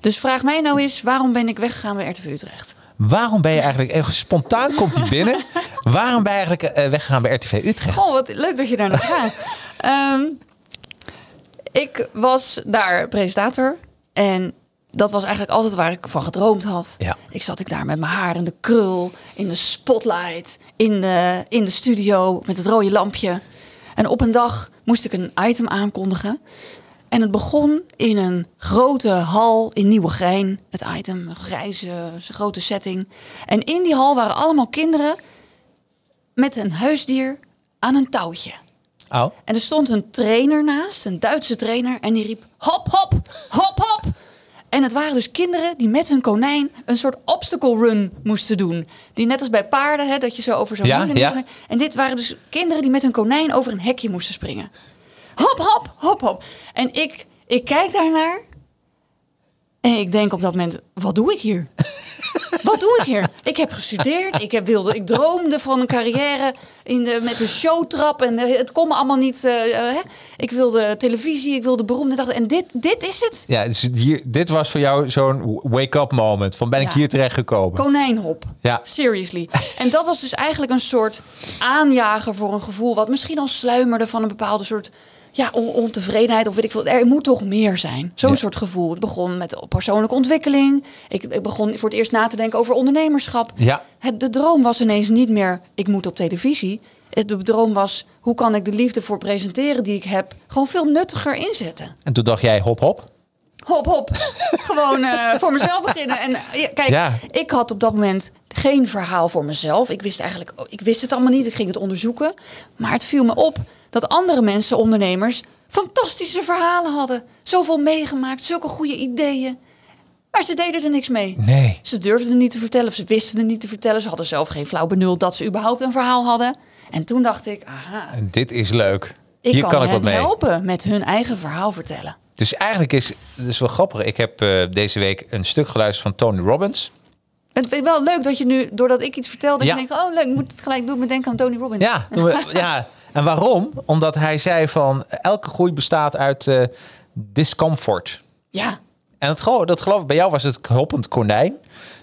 Dus vraag mij nou eens, waarom ben ik weggegaan bij RTV Utrecht? Waarom ben je eigenlijk... eh, Spontaan komt hij binnen. *laughs* Waarom ben je eigenlijk eh, weggegaan bij RTV Utrecht? Goh, wat leuk dat je daar naar *laughs* gaat. Ehm, ik was daar presentator en dat was eigenlijk altijd waar ik van gedroomd had. Ja. Ik zat ik daar met mijn haar in de krul, in de spotlight, in de, in de studio met het rode lampje. En op een dag moest ik een item aankondigen. En het begon in een grote hal in Nieuwegein. Het item, een grijze, grote setting. En in die hal waren allemaal kinderen met een huisdier aan een touwtje. Oh. En er stond een trainer naast, een Duitse trainer, en die riep hop, hop, hop, hop. En het waren dus kinderen die met hun konijn een soort obstacle run moesten doen. Die net als bij paarden, hè, dat je zo over zo'n Ja, ja. En dit waren dus kinderen die met hun konijn over een hekje moesten springen. Hop, hop, hop, hop. En ik, ik kijk daarnaar en ik denk op dat moment, wat doe ik hier? *laughs* Wat doe ik hier? Ik heb gestudeerd. Ik, heb wilde, ik droomde van een carrière in de, met een showtrap. En eh, het kon me allemaal niet. eh, eh, hè. Ik wilde televisie. Ik wilde beroemde dag. En dit, dit is het. Ja, dus hier, dit was voor jou zo'n wake-up moment. Van ben ik hier terecht gekomen? Konijnhop. Ja. Seriously. En dat was dus eigenlijk een soort aanjager voor een gevoel. wat misschien al sluimerde van een bepaalde soort. Ja, on- ontevredenheid of weet ik veel. Er moet toch meer zijn. Zo'n Ja. soort gevoel. Het begon met persoonlijke ontwikkeling. Ik, ik begon voor het eerst na te denken over ondernemerschap. Ja. Het, de droom was ineens niet meer, ik moet op televisie. Het, de droom was, hoe kan ik de liefde voor presenteren die ik heb... gewoon veel nuttiger inzetten. En toen dacht jij, hop hop. Hop, hop. *laughs* Gewoon eh, voor mezelf beginnen. En eh, ja, kijk, Ja. ik had op dat moment geen verhaal voor mezelf. Ik wist eigenlijk, ik wist het allemaal niet. Ik ging het onderzoeken. Maar het viel me op dat andere mensen, ondernemers, fantastische verhalen hadden. Zoveel meegemaakt, zulke goede ideeën. Maar ze deden er niks mee. Nee. Ze durfden het niet te vertellen of ze wisten het niet te vertellen. Ze hadden zelf geen flauw benul dat ze überhaupt een verhaal hadden. En toen dacht ik, aha, Dit is leuk. ik Hier kan, kan ik wat mee. helpen met hun eigen verhaal vertellen. Dus eigenlijk is het is wel grappig. Ik heb eh, deze week een stuk geluisterd van Tony Robbins. Het is wel leuk dat je nu, doordat ik iets vertel, dat Ja. je denkt, oh leuk, ik moet het gelijk doen, me denken aan Tony Robbins. Ja, *laughs* ja. En waarom? Omdat hij zei van elke groei bestaat uit eh, discomfort. Ja, En dat, geloof- dat geloof ik, bij jou was het hoppend konijn.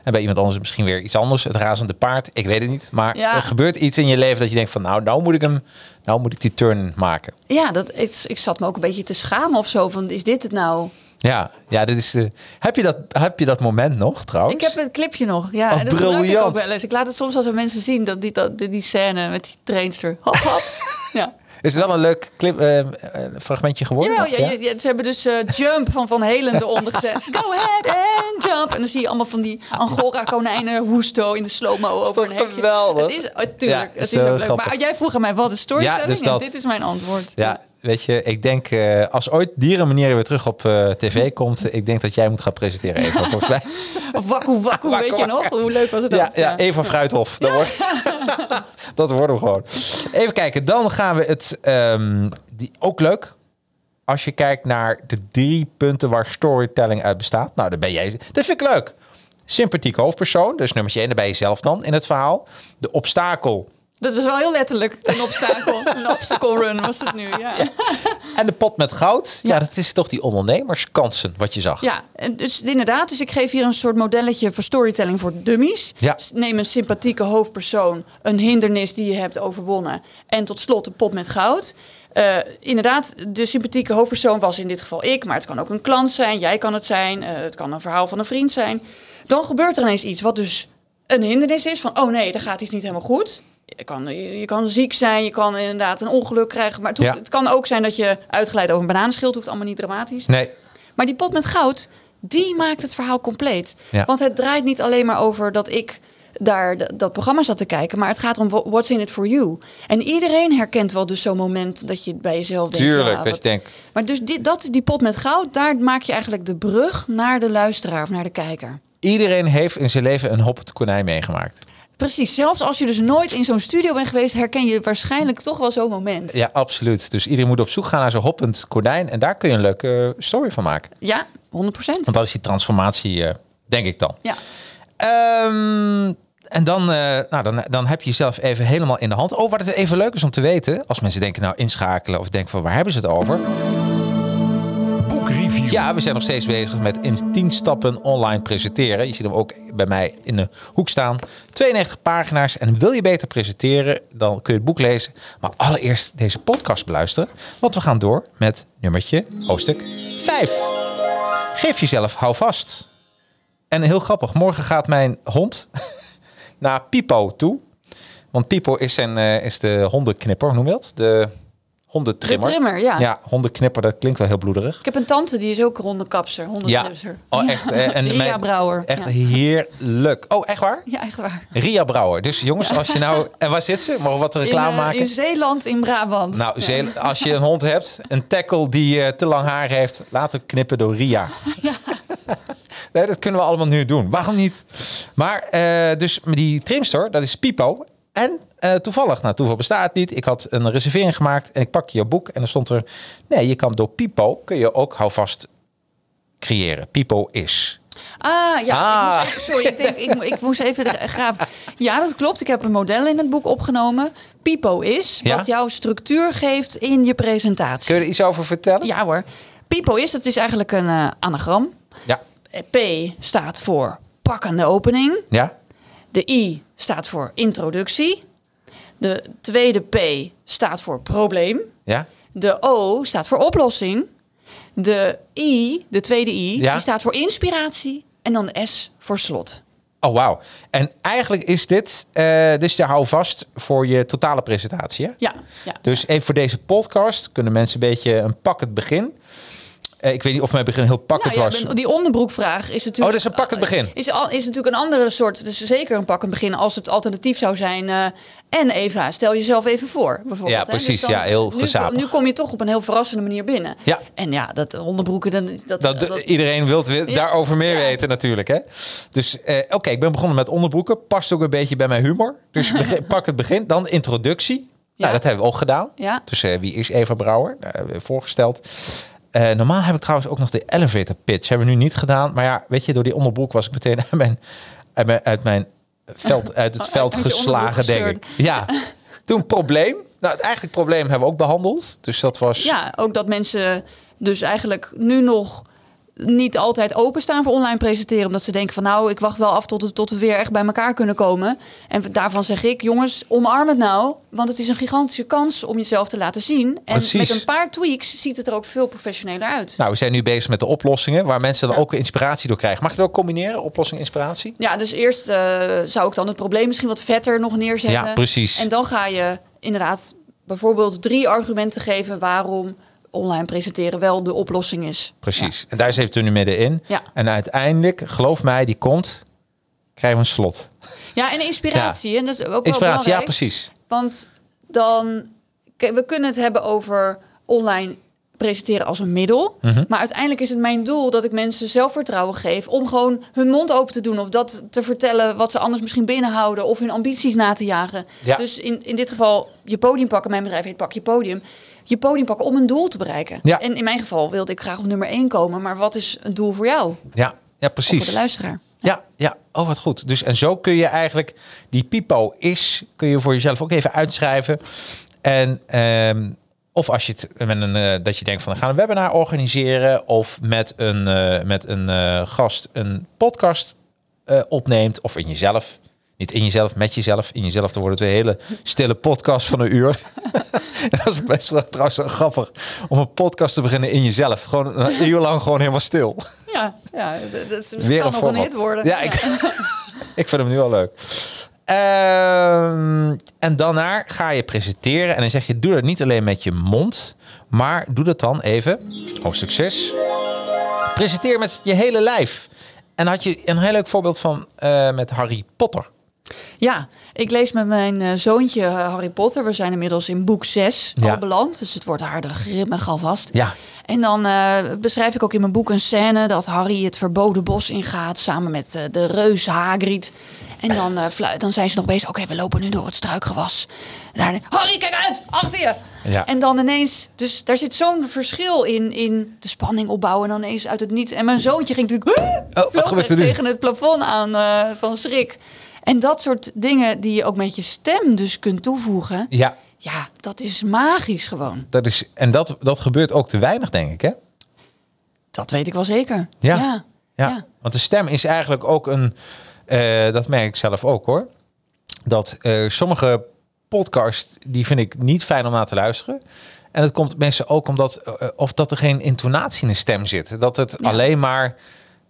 En bij iemand anders misschien weer iets anders. Het razende paard. Ik weet het niet. Maar Ja. er gebeurt iets in je leven dat je denkt van nou, nou moet ik hem, nou moet ik die turn maken. ja dat, ik, ik zat me ook een beetje te schamen of zo, van is dit het nou? Ja, ja dit is de, heb, je dat, heb je dat moment nog trouwens? Ik heb het clipje nog, ja. Oh, en dat gebruik ik briljant. ook wel eens. Ik laat het soms als aan mensen zien, dat die, dat, die, die scène met die trainster. Hop, hop. *laughs* ja. Is het wel een leuk clip, eh, eh, fragmentje geworden? Jawel, ja, ja, ja, ze hebben dus eh, Jump van Van Helen eronder gezet. *laughs* Go ahead and jump. En dan zie je allemaal van die Angora konijnen hoesto in de slow-mo over toch een hekje. geweldig? Het is, oh, tuurlijk, Ja, het is ook leuk. grappig. Maar jij vroeg aan mij, wat is storytelling? Ja, dus En dat. dit is mijn antwoord. Ja, weet je, ik denk eh, als ooit dierenmanieren weer terug op eh, tv komt, ik denk dat jij moet gaan presenteren. Eva, volgens mij. *laughs* Of wakku wakku, weet je nog? Hoe leuk was het Ja, ook? ja, Eva Fruithof. Dat, wordt, *laughs* dat wordt hem gewoon. Even kijken, dan gaan we het, ehm, die, ook leuk, als je kijkt naar de drie punten waar storytelling uit bestaat. Nou, daar ben jij, dat vind ik leuk. Sympathieke hoofdpersoon, dus nummertje één, daar ben je zelf dan in het verhaal. De obstakel Dat was wel heel letterlijk een obstakel. *laughs* een obstacle run was het nu, ja. en de pot met goud. Ja, Ja. dat is toch die ondernemerskansen wat je zag. Ja, en dus inderdaad. Dus ik geef hier een soort modelletje voor storytelling voor dummies. Ja. Neem een sympathieke hoofdpersoon, een hindernis die je hebt overwonnen. En tot slot de pot met goud. Eh, inderdaad, de sympathieke hoofdpersoon was in dit geval ik. Maar het kan ook een klant zijn, jij kan het zijn. eh, het kan een verhaal van een vriend zijn. Dan gebeurt er ineens iets wat dus een hindernis is. Van, oh nee, er gaat iets niet helemaal goed. Je kan, je, kan ziek zijn, je kan inderdaad een ongeluk krijgen. Maar het, hoeft- Ja. het kan ook zijn dat je uitgeleid over een bananenschild. hoeft allemaal niet dramatisch. Nee, Maar die pot met goud, die maakt het verhaal compleet. Ja. Want het draait niet alleen maar over dat ik daar dat programma zat te kijken, maar het gaat om wha- what's in it for you. En iedereen herkent wel dus zo'n moment dat je bij jezelf denkt. tuurlijk. ja, dat je denkt, Maar dus die, dat, die pot met goud, daar maak je eigenlijk de brug naar de luisteraar of naar de kijker. iedereen heeft in zijn leven een hoppend konijn meegemaakt. Precies, zelfs als je dus nooit in zo'n studio bent geweest, herken je waarschijnlijk toch wel zo'n moment. Ja, absoluut. Dus iedereen moet op zoek gaan naar zo'n hoppend konijn. En daar kun je een leuke eh, story van maken. Ja, 100% Want dat is die transformatie, eh, denk ik dan. Ja. Ehm, en dan, eh, nou, dan, dan heb je jezelf even helemaal in de hand. Oh, wat het even leuk is om te weten. Als mensen denken, nou inschakelen of denken van waar hebben ze het over? Ja, we zijn nog steeds bezig met in 10 stappen online presenteren. Je ziet hem ook bij mij in de hoek staan. 92 pagina's. En wil je beter presenteren, dan kun je het boek lezen. Maar allereerst deze podcast beluisteren. Want we gaan door met nummertje hoofdstuk 5. Geef jezelf hou vast. En heel grappig, morgen gaat mijn hond *laughs* naar Pipo toe. Want Pipo is, zijn, eh, is de hondenknipper, hoe noem je dat? De hondentrimmer. De trimmer, ja. Ja, hondenknipper, dat klinkt wel heel bloederig. Ik heb een tante die is ook hondenkapser, Ja, hondentrimster. oh, echt. eh, En *laughs* Ria mijn- Brouwer. Echt Ja. heerlijk. Oh, echt waar? Ja, echt waar. Ria Brouwer. Dus jongens, als je nou... En waar zit ze? Mogen we wat reclame in, eh, maken? In Zeeland, in Brabant. nou, Ja. Zeel- als je een hond hebt, een tackle die eh, te lang haar heeft, laat hem knippen door Ria. *laughs* Nee, dat kunnen we allemaal nu doen. Waarom niet? Maar eh, dus met die trimstore, dat is Pipo. En eh, toevallig, nou toeval bestaat het niet. Ik had een reservering gemaakt en ik pak je boek en er stond er... Nee, je kan door Pipo kun je ook houvast creëren. Pipo is. Ah, ja. Ah. Ik moest even, sorry, ik, denk, ik, ik moest even graven. Ja, dat klopt. Ik heb een model in het boek opgenomen. Pipo is, Ja? wat jou structuur geeft in je presentatie. Kun je er iets over vertellen? Ja hoor. Pipo is, dat is eigenlijk een eh, anagram. Ja. P staat voor pakkende opening. Ja? De I staat voor introductie. De tweede P staat voor probleem. Ja? De O staat voor oplossing. De I, de tweede I, Ja. die staat voor inspiratie. En dan de S voor slot. Oh, wauw. En eigenlijk is dit, eh dit is de houvast voor je totale presentatie, hè? Ja, ja. Dus even voor deze podcast kunnen mensen een beetje een pak het begin. Eh, ik weet niet of mijn begin heel pakkend Nou was. ben- die onderbroekvraag is natuurlijk... Oh, dat is een pakkend begin. Is, al, is natuurlijk een andere soort... Dus zeker een pakkend begin als het alternatief zou zijn. eh, en Eva, stel jezelf even voor, bijvoorbeeld. Ja, hè. precies. dan- Ja, heel nu, gezapig. nu kom je toch op een heel verrassende manier binnen. Ja. En ja, dat onderbroeken... Dan, dat, Dat, dat- iedereen wil Ja. daarover meer Ja. weten natuurlijk. Hè? Dus eh, oké, ik ben begonnen met onderbroeken. Past ook een beetje bij mijn humor. Dus *laughs* pak het begin. Dan introductie. Nou, Ja. dat hebben we ook gedaan. Ja. Dus eh, wie is Eva Brouwer? Daar hebben we voorgesteld. Eh, normaal heb ik trouwens ook nog de elevator pitch. Hebben we nu niet gedaan. Maar ja, weet je, door die onderbroek was ik meteen *laughs* uit mijn, uit mijn, uit mijn veld, *laughs* uit het Oh, veld geslagen, denk ik. Ja. *laughs* Toen probleem. Nou, het eigenlijk probleem hebben we ook behandeld. Dus dat was... Ja, ook dat mensen dus eigenlijk nu nog niet altijd openstaan voor online presenteren. Omdat ze denken van nou, ik wacht wel af tot, het, tot we weer echt bij elkaar kunnen komen. En daarvan zeg ik, jongens, omarm het nou. Want het is een gigantische kans om jezelf te laten zien. En Precies. met een paar tweaks ziet het er ook veel professioneler uit. Nou, we zijn nu bezig met de oplossingen, waar mensen dan Ja. ook inspiratie door krijgen. Mag je dat ook combineren, oplossing, inspiratie? Ja, dus eerst eh, zou ik dan het probleem misschien wat vetter nog neerzetten. Ja, precies. En dan ga je inderdaad bijvoorbeeld drie argumenten geven waarom online presenteren wel de oplossing is. Precies. En daar zitten we nu middenin. Ja. En uiteindelijk, geloof mij, die komt, krijgen we een slot. Ja, en inspiratie. En dat is ook wel Inspiratie, ja, belangrijk. precies. Want dan, we kunnen het hebben over online presenteren als een middel. Mhm. Maar uiteindelijk is het mijn doel dat ik mensen zelfvertrouwen geef om gewoon hun mond open te doen of dat te vertellen wat ze anders misschien binnenhouden of hun ambities na te jagen. Ja. Dus in, in dit geval je podium pakken. Mijn bedrijf heet Pak je podium. Je podium pakken om een doel te bereiken. Ja. En in mijn geval wilde ik graag op nummer 1 komen. Maar wat is een doel voor jou? Ja, ja Of precies. voor de luisteraar? Ja, ja, oh wat goed. Dus en zo kun je eigenlijk die pipo is, kun je voor jezelf ook even uitschrijven. En ehm, of als je het met een eh, dat je denkt van we gaan een webinar organiseren of met een eh, met een eh, gast een podcast opneemt of in jezelf. Niet in jezelf, met jezelf. In jezelf, dan wordt het een hele stille podcast van een uur. *laughs* dat is best wel trouwens wel grappig om een podcast te beginnen in jezelf. Gewoon een *laughs* uur lang gewoon helemaal stil. Ja, ja dat, dat Weer kan een nog een hit worden. Ja, ik, *laughs* ik vind hem nu al leuk. Ehm, en daarna ga je presenteren. En dan zeg je, doe dat niet alleen met je mond. Maar doe dat dan even. Oh, succes. Presenteer met je hele lijf. En had je een heel leuk voorbeeld van eh, met Harry Potter. Ja, ik lees met mijn eh, zoontje eh, Harry Potter. We zijn inmiddels in boek 6 Ja. al beland. Dus het wordt aardig grimmig alvast. Ja. En dan eh, beschrijf ik ook in mijn boek een scène dat Harry het verboden bos ingaat samen met de reus Hagrid. En dan, dan zijn ze nog bezig. Oké, we lopen nu door het struikgewas. Daar, Harry, kijk uit! Achter je! Ja. En dan ineens, dus daar zit zo'n verschil in, in de spanning opbouwen. En dan ineens uit het niet. En mijn zoontje ging natuurlijk *gasps* wat vloog er tegen het plafond aan van schrik. En dat soort dingen die je ook met je stem dus kunt toevoegen. Ja, Ja, dat is magisch gewoon. dat is, en dat, dat gebeurt ook te weinig, denk ik, hè? Dat weet ik wel zeker. Ja. ja. Ja, Ja. want de stem is eigenlijk ook een, eh, dat merk ik zelf ook hoor, dat eh, sommige podcasts, die vind ik niet fijn om naar te luisteren. En dat komt mensen ook omdat, eh, of dat er geen intonatie in de stem zit. Dat het Ja. alleen maar,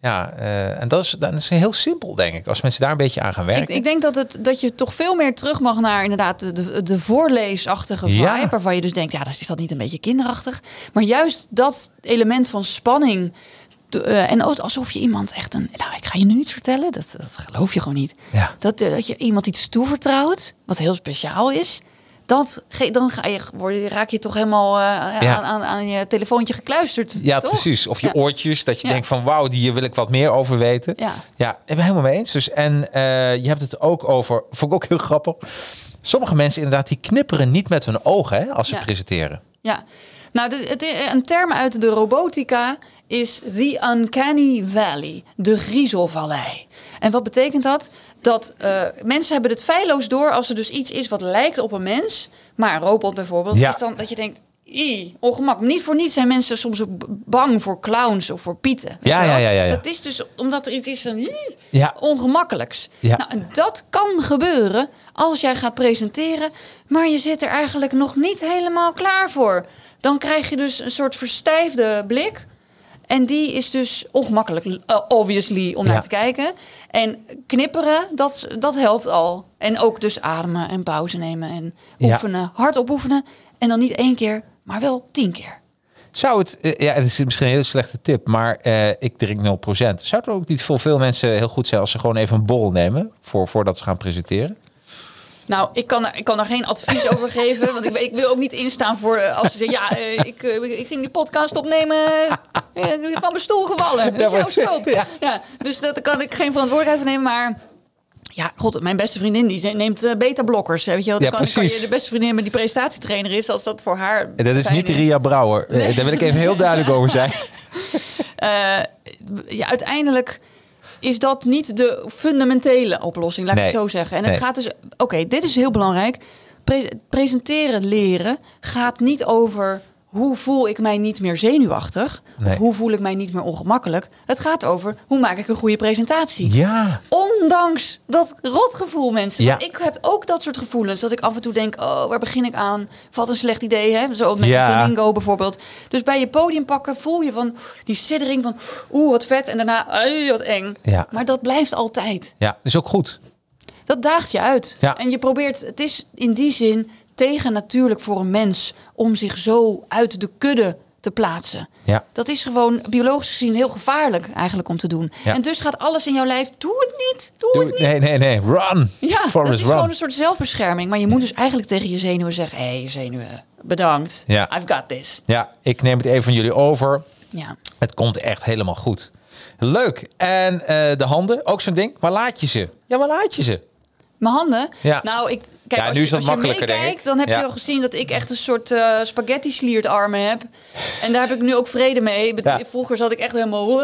ja, eh, en dat is, dat is heel simpel denk ik, als mensen daar een beetje aan gaan werken. Ik, ik denk dat, het, dat je toch veel meer terug mag naar inderdaad de, de, voorleesachtige vibe. Ja. Waarvan je dus denkt, ja, dat is dat niet een beetje kinderachtig? Maar juist dat element van spanning. eh, en ook alsof je iemand echt een... Nou, ik ga je nu iets vertellen. Dat, dat geloof je gewoon niet. Ja. Dat, eh, dat je iemand iets toevertrouwt, wat heel speciaal is. Dat, ge- dan ga je, word je, raak je toch helemaal eh, Ja. aan, aan, aan je telefoontje gekluisterd. Ja, toch? precies. Of je Ja. oortjes, dat je Ja. denkt van wauw, die wil ik wat meer over weten. Ja. Ja, ik ben helemaal mee eens. Dus, en eh, je hebt het ook over, vond ik ook heel grappig. Sommige mensen inderdaad, die knipperen niet met hun ogen hè, als ze presenteren. Ja, nou, de, het, een term uit de robotica is the uncanny valley, de griezelvallei. En wat betekent dat? Dat eh, mensen hebben het feilloos door als er dus iets is wat lijkt op een mens, maar een robot bijvoorbeeld, Ja. is dan dat je denkt, " Ie, ongemak. Niet voor niets zijn mensen soms ook bang voor clowns of voor pieten. Ja, ja, ja, ja. Dat is dus omdat er iets is van " Ie", Ja. ongemakkelijks. Ja. Nou, en dat kan gebeuren als jij gaat presenteren, maar je zit er eigenlijk nog niet helemaal klaar voor. dan krijg je dus een soort verstijfde blik. En die is dus ongemakkelijk, eh, obviously, om Ja. naar te kijken. En knipperen, dat, dat helpt al. En ook dus ademen en pauze nemen en Ja. oefenen. Hardop oefenen. En dan niet één keer, maar wel tien keer. Zou het, eh, ja, het is misschien een hele slechte tip, maar eh, ik drink 0%. Zou het ook niet voor veel mensen heel goed zijn als ze gewoon even een borrel nemen voor, voordat ze gaan presenteren? Nou, ik kan, ik kan daar geen advies over geven. Want ik, ik wil ook niet instaan voor eh, als ze zeggen... ja, eh, ik, eh, ik ging die podcast opnemen... ik kwam mijn stoel gevallen. Dat is jouw schuld. ja. Ja. dus daar kan ik geen verantwoordelijkheid voor nemen. Maar ja, god, mijn beste vriendin die neemt beta-blokkers. Weet je wel? Dan Ja, kan, kan je de beste vriendin met die prestatietrainer is... als dat voor haar En dat is niet Ria Brouwer. Daar wil ik even heel duidelijk over zijn. *laughs* Eh, ja, uiteindelijk is dat niet de fundamentele oplossing, laat ik het zo zeggen. En het gaat dus, oké, dit is heel belangrijk. Pre- presenteren leren gaat niet over hoe voel ik mij niet meer zenuwachtig, Nee. of hoe voel ik mij niet meer ongemakkelijk. Het gaat over hoe maak ik een goede presentatie. Ja, Ondanks dat rotgevoel, mensen. Ja. Want ik heb ook dat soort gevoelens. Dat ik af en toe denk, oh, waar begin ik aan? Wat een slecht idee, hè? Zo met Ja. de flamingo bijvoorbeeld. Dus bij je podium pakken voel je van die siddering van... Oeh, wat vet. En daarna, ai, wat eng. Ja. Maar dat blijft altijd. ja, is ook goed. Dat daagt je uit. Ja. En je probeert... Het is in die zin tegen natuurlijk voor een mens... om zich zo uit de kudde te plaatsen. Ja. Dat is gewoon biologisch gezien heel gevaarlijk eigenlijk om te doen. Ja. En dus gaat alles in jouw lijf... Doe het niet, doe, Doe, het niet. nee, nee, nee. Run. Ja, dat is run. gewoon een soort zelfbescherming. Maar je moet dus eigenlijk tegen je zenuwen zeggen... hé, hey, zenuwen, bedankt. Ja. I've got this. Ja, ik neem het even van jullie over. Ja. Het komt echt helemaal goed. Leuk. En eh, de handen, ook zo'n ding. Waar laat je ze? Ja, waar laat je ze? Mijn handen? Ja. Nou, ik, kijk, Ja, als, nu is je- dat als je makkelijker, denk meekijkt, dan heb Ja. je al gezien dat ik echt een soort eh spaghetti sliert armen heb. En daar heb ik nu ook vrede mee. Ja. Vroeger zat ik echt helemaal... *laughs*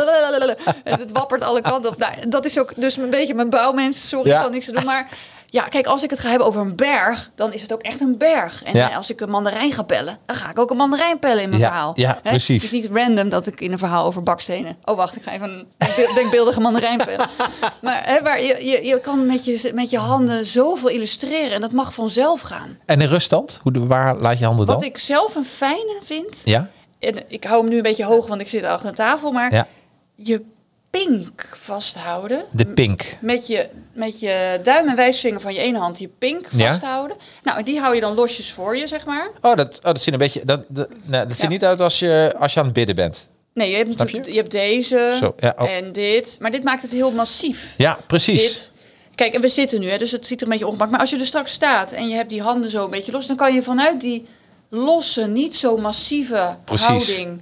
Het wappert alle kanten op. Nou, dat is ook dus een beetje mijn bouwmens. Sorry, ik kan niks te doen. Maar ja, kijk, als ik het ga hebben over een berg, dan is het ook echt een berg. En Ja. eh, als ik een mandarijn ga pellen, dan ga ik ook een mandarijn pellen in mijn Ja, verhaal. ja, precies. Het is niet random dat ik in een verhaal over bakstenen... Oh, wacht, ik ga even een denkbe- denkbeeldige mandarijn pellen. *laughs* Maar, hè, maar je, je, je kan met je, met je handen zoveel illustreren en dat mag vanzelf gaan. En de ruststand? Hoe, waar laat je handen dan? Wat ik zelf een fijne vind, Ja? en ik hou hem nu een beetje hoog, want ik zit achter de tafel, maar Ja. je pink vasthouden. De pink. Met je, met je duim en wijsvinger van je ene hand je pink Ja. vasthouden. Nou, en die hou je dan losjes voor je, zeg maar. Oh, dat, oh, dat ziet een beetje. Dat, dat, nee, dat ziet Ja. niet uit als je, als je aan het bidden bent. Nee, je hebt, Snap natuurlijk, je? je? hebt deze Zo, ja, oh. en dit. Maar dit maakt het heel massief. Ja, precies. dit. Kijk, en we zitten nu, hè, dus het ziet er een beetje ongemakkelijk. Maar als je er straks staat en je hebt die handen zo een beetje los, dan kan je vanuit die losse, niet zo massieve Precies. houding,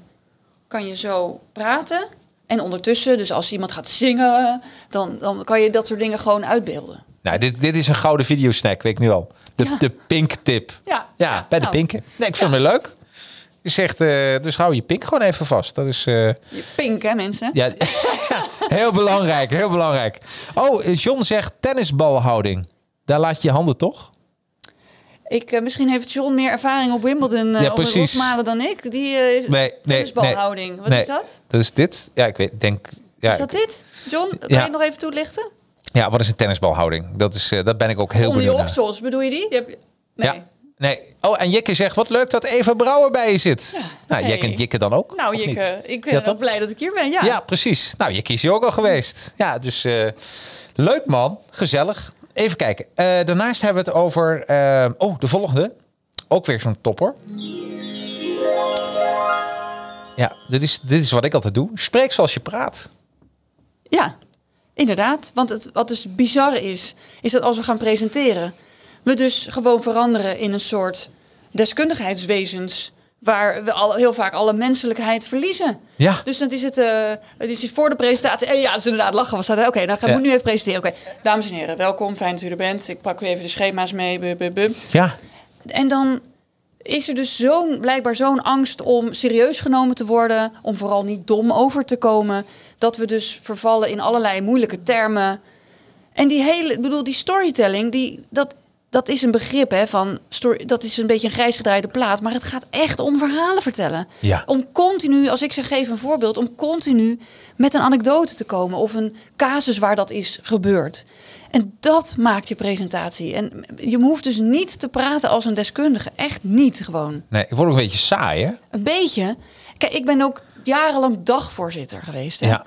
kan je zo praten. En ondertussen, dus als iemand gaat zingen, dan, dan kan je dat soort dingen gewoon uitbeelden. Nou, dit, dit is een gouden videosnack, weet ik nu al. De, Ja. de pink tip. Ja, Ja, ja, bij de nou. pinken. Nee, ik vind hem leuk. Je zegt, eh, dus hou je pink gewoon even vast. Dat is... eh, Je pink, hè, mensen? Ja, *laughs* heel belangrijk, heel belangrijk. Oh, John zegt tennisbalhouding. Daar laat je je handen toch? Ik, eh, misschien heeft John meer ervaring op Wimbledon eh Ja, precies. Dan ik. Die eh Nee, nee, tennisbalhouding. Wat nee. is dat? Dat is dit. Ja, ik weet, denk... Ja, Is dat dit? John, kan Ja. je het nog even toelichten? ja, wat is een tennisbalhouding? Dat, is, dat ben ik ook heel Onder je benieuwd naar. oksels, bedoel je die? je... Nee. Ja, nee. Oh, en Jikke zegt, wat leuk dat Eva Brouwer bij je zit. nou, jij hey. kent Jikke dan ook? Nou, Jikke, niet? ik ben Ja, wel blij dat ik hier ben. Ja. Ja. precies. Nou, Jikke is hier ook al geweest. Ja, dus leuk man. Gezellig. Even kijken. Eh, daarnaast hebben we het over... eh, oh, de volgende. Ook weer zo'n topper. Ja, dit is, dit is wat ik altijd doe. Spreek zoals je praat. Ja, inderdaad. Want het, wat dus bizar is, is dat als we gaan presenteren, we dus gewoon veranderen in een soort deskundigheidswezens. Waar we al, heel vaak alle menselijkheid verliezen. Ja. Dus dan is het, eh, het is voor de presentatie. eh, ja, dat is inderdaad lachen. Oké, dan gaan we Ja. nu even presenteren. Oké, dames en heren, welkom. Fijn dat u er bent. Ik pak weer even de schema's mee. Ja. En dan is er dus zo'n, blijkbaar zo'n angst om serieus genomen te worden, om vooral niet dom over te komen, dat we dus vervallen in allerlei moeilijke termen. En die hele, ik bedoel, die storytelling, die, dat, dat is een begrip hè, van story, dat is een beetje een grijs gedraaide plaat, maar het gaat echt om verhalen vertellen. Ja. Om continu, als ik zeg geef een voorbeeld, om continu met een anekdote te komen of een casus waar dat is gebeurd. En dat maakt je presentatie. En je hoeft dus niet te praten als een deskundige. Echt niet gewoon. Nee, ik word ook een beetje saai, hè? Een beetje. Kijk, ik ben ook jarenlang dagvoorzitter geweest. Hè? Ja.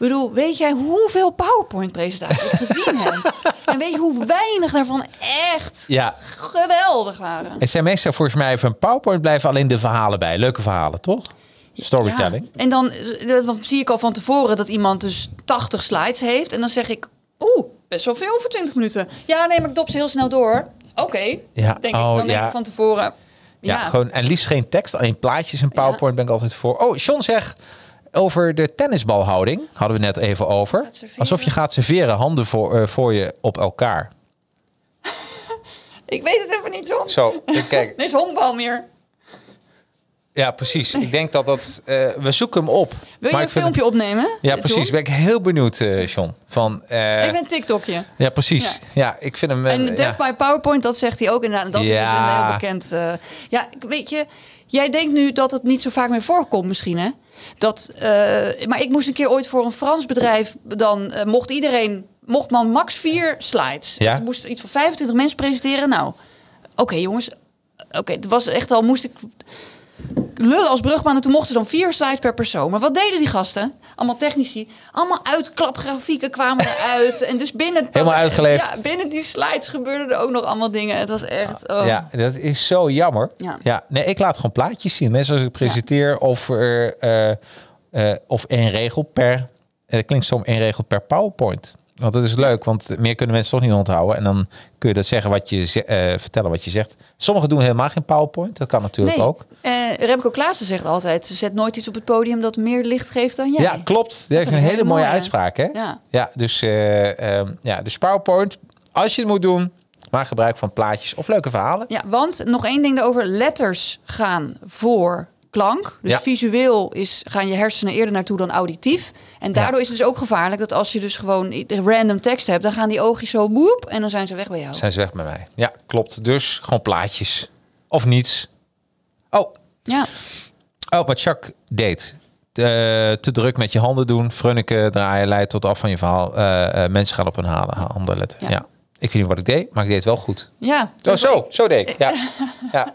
Ik bedoel, weet jij hoeveel PowerPoint-presentaties ik gezien heb? En weet je hoe weinig daarvan echt Ja. geweldig waren? Het zijn meestal volgens mij van PowerPoint blijven alleen de verhalen bij. Leuke verhalen, toch? Storytelling. Ja. En dan, eh, dan zie ik al van tevoren dat iemand dus 80 slides heeft. En dan zeg ik, oeh, best wel veel voor 20 minuten. Ja, nee, maar ik dop ze heel snel door. Oké, Ja, denk oh, ik. Dan denk ja. ik van tevoren. Ja, Ja, gewoon en liefst geen tekst, alleen plaatjes en PowerPoint ben ik altijd voor. Oh, John zegt over de tennisbalhouding, hadden we net even over. Alsof je gaat serveren, handen voor, eh, voor je op elkaar. *laughs* Ik weet het even niet, John. Zo, kijk. Nee, *laughs* is honkbal meer. Ja, precies. Ik denk dat dat... eh, we zoeken hem op. Wil je een vind filmpje opnemen? Ja, John? precies. Ben ik heel benieuwd, eh John. Van, eh, Even een TikTokje. ja, precies. Ja. ik vind hem... eh, En ja. Death by PowerPoint, dat zegt hij ook inderdaad. Dat is dus Ja. een heel bekend... eh, ja, weet je... Jij denkt nu dat het niet zo vaak meer voorkomt misschien, hè? Dat, eh, maar ik moest een keer ooit voor een Frans bedrijf... dan eh, mocht iedereen... mocht man max vier slides. Ja. Het moest iets van 25 mensen presenteren. Nou, oké jongens. Oké, het was echt al... moest ik lullen als brugman. En toen mochten ze dan vier slides per persoon. Maar wat deden die gasten? Allemaal technici. Allemaal uitklapgrafieken kwamen eruit. En dus binnen... Helemaal uitgeleefd. Ja, binnen die slides gebeurden er ook nog allemaal dingen. Het was echt... oh. Ja, dat is zo jammer. Ja. nee, ik laat gewoon plaatjes zien. Mensen als ik presenteer of er eh, eh, of één regel per. eh, Het klinkt soms één regel per PowerPoint. Want dat is leuk, want meer kunnen mensen toch niet onthouden. En dan kun je dat zeggen wat je ze- eh, vertellen wat je zegt. Sommigen doen helemaal geen PowerPoint. Dat kan natuurlijk Nee, ook. eh, Remco Klaassen zegt altijd... ze zet nooit iets op het podium dat meer licht geeft dan jij. Ja, klopt. Dat heeft vind een hele mooie mooi, uitspraak, hè? Ja. Ja, dus, eh, ehm, ja, dus PowerPoint, als je het moet doen, maak gebruik van plaatjes of leuke verhalen. Ja, want nog één ding daarover. Letters gaan voor klank. Dus Ja. visueel is, gaan je hersenen eerder naartoe dan auditief. En daardoor is het dus ook gevaarlijk dat als je dus gewoon random tekst hebt... dan gaan die oogjes zo boep en dan zijn ze weg bij jou. Zijn ze weg met mij. Ja, klopt. Dus gewoon plaatjes. Of niets. Oh, Ja, oh wat Jacques deed. Te, te druk met je handen doen. Frunneke draaien leidt tot af van je verhaal. Eh, eh, mensen gaan op hun halen, handen letten. Ja. Ja. Ik weet niet wat ik deed, maar ik deed het wel goed. ja. Oh, zo. Zo deed ik. Ja. *laughs* ja.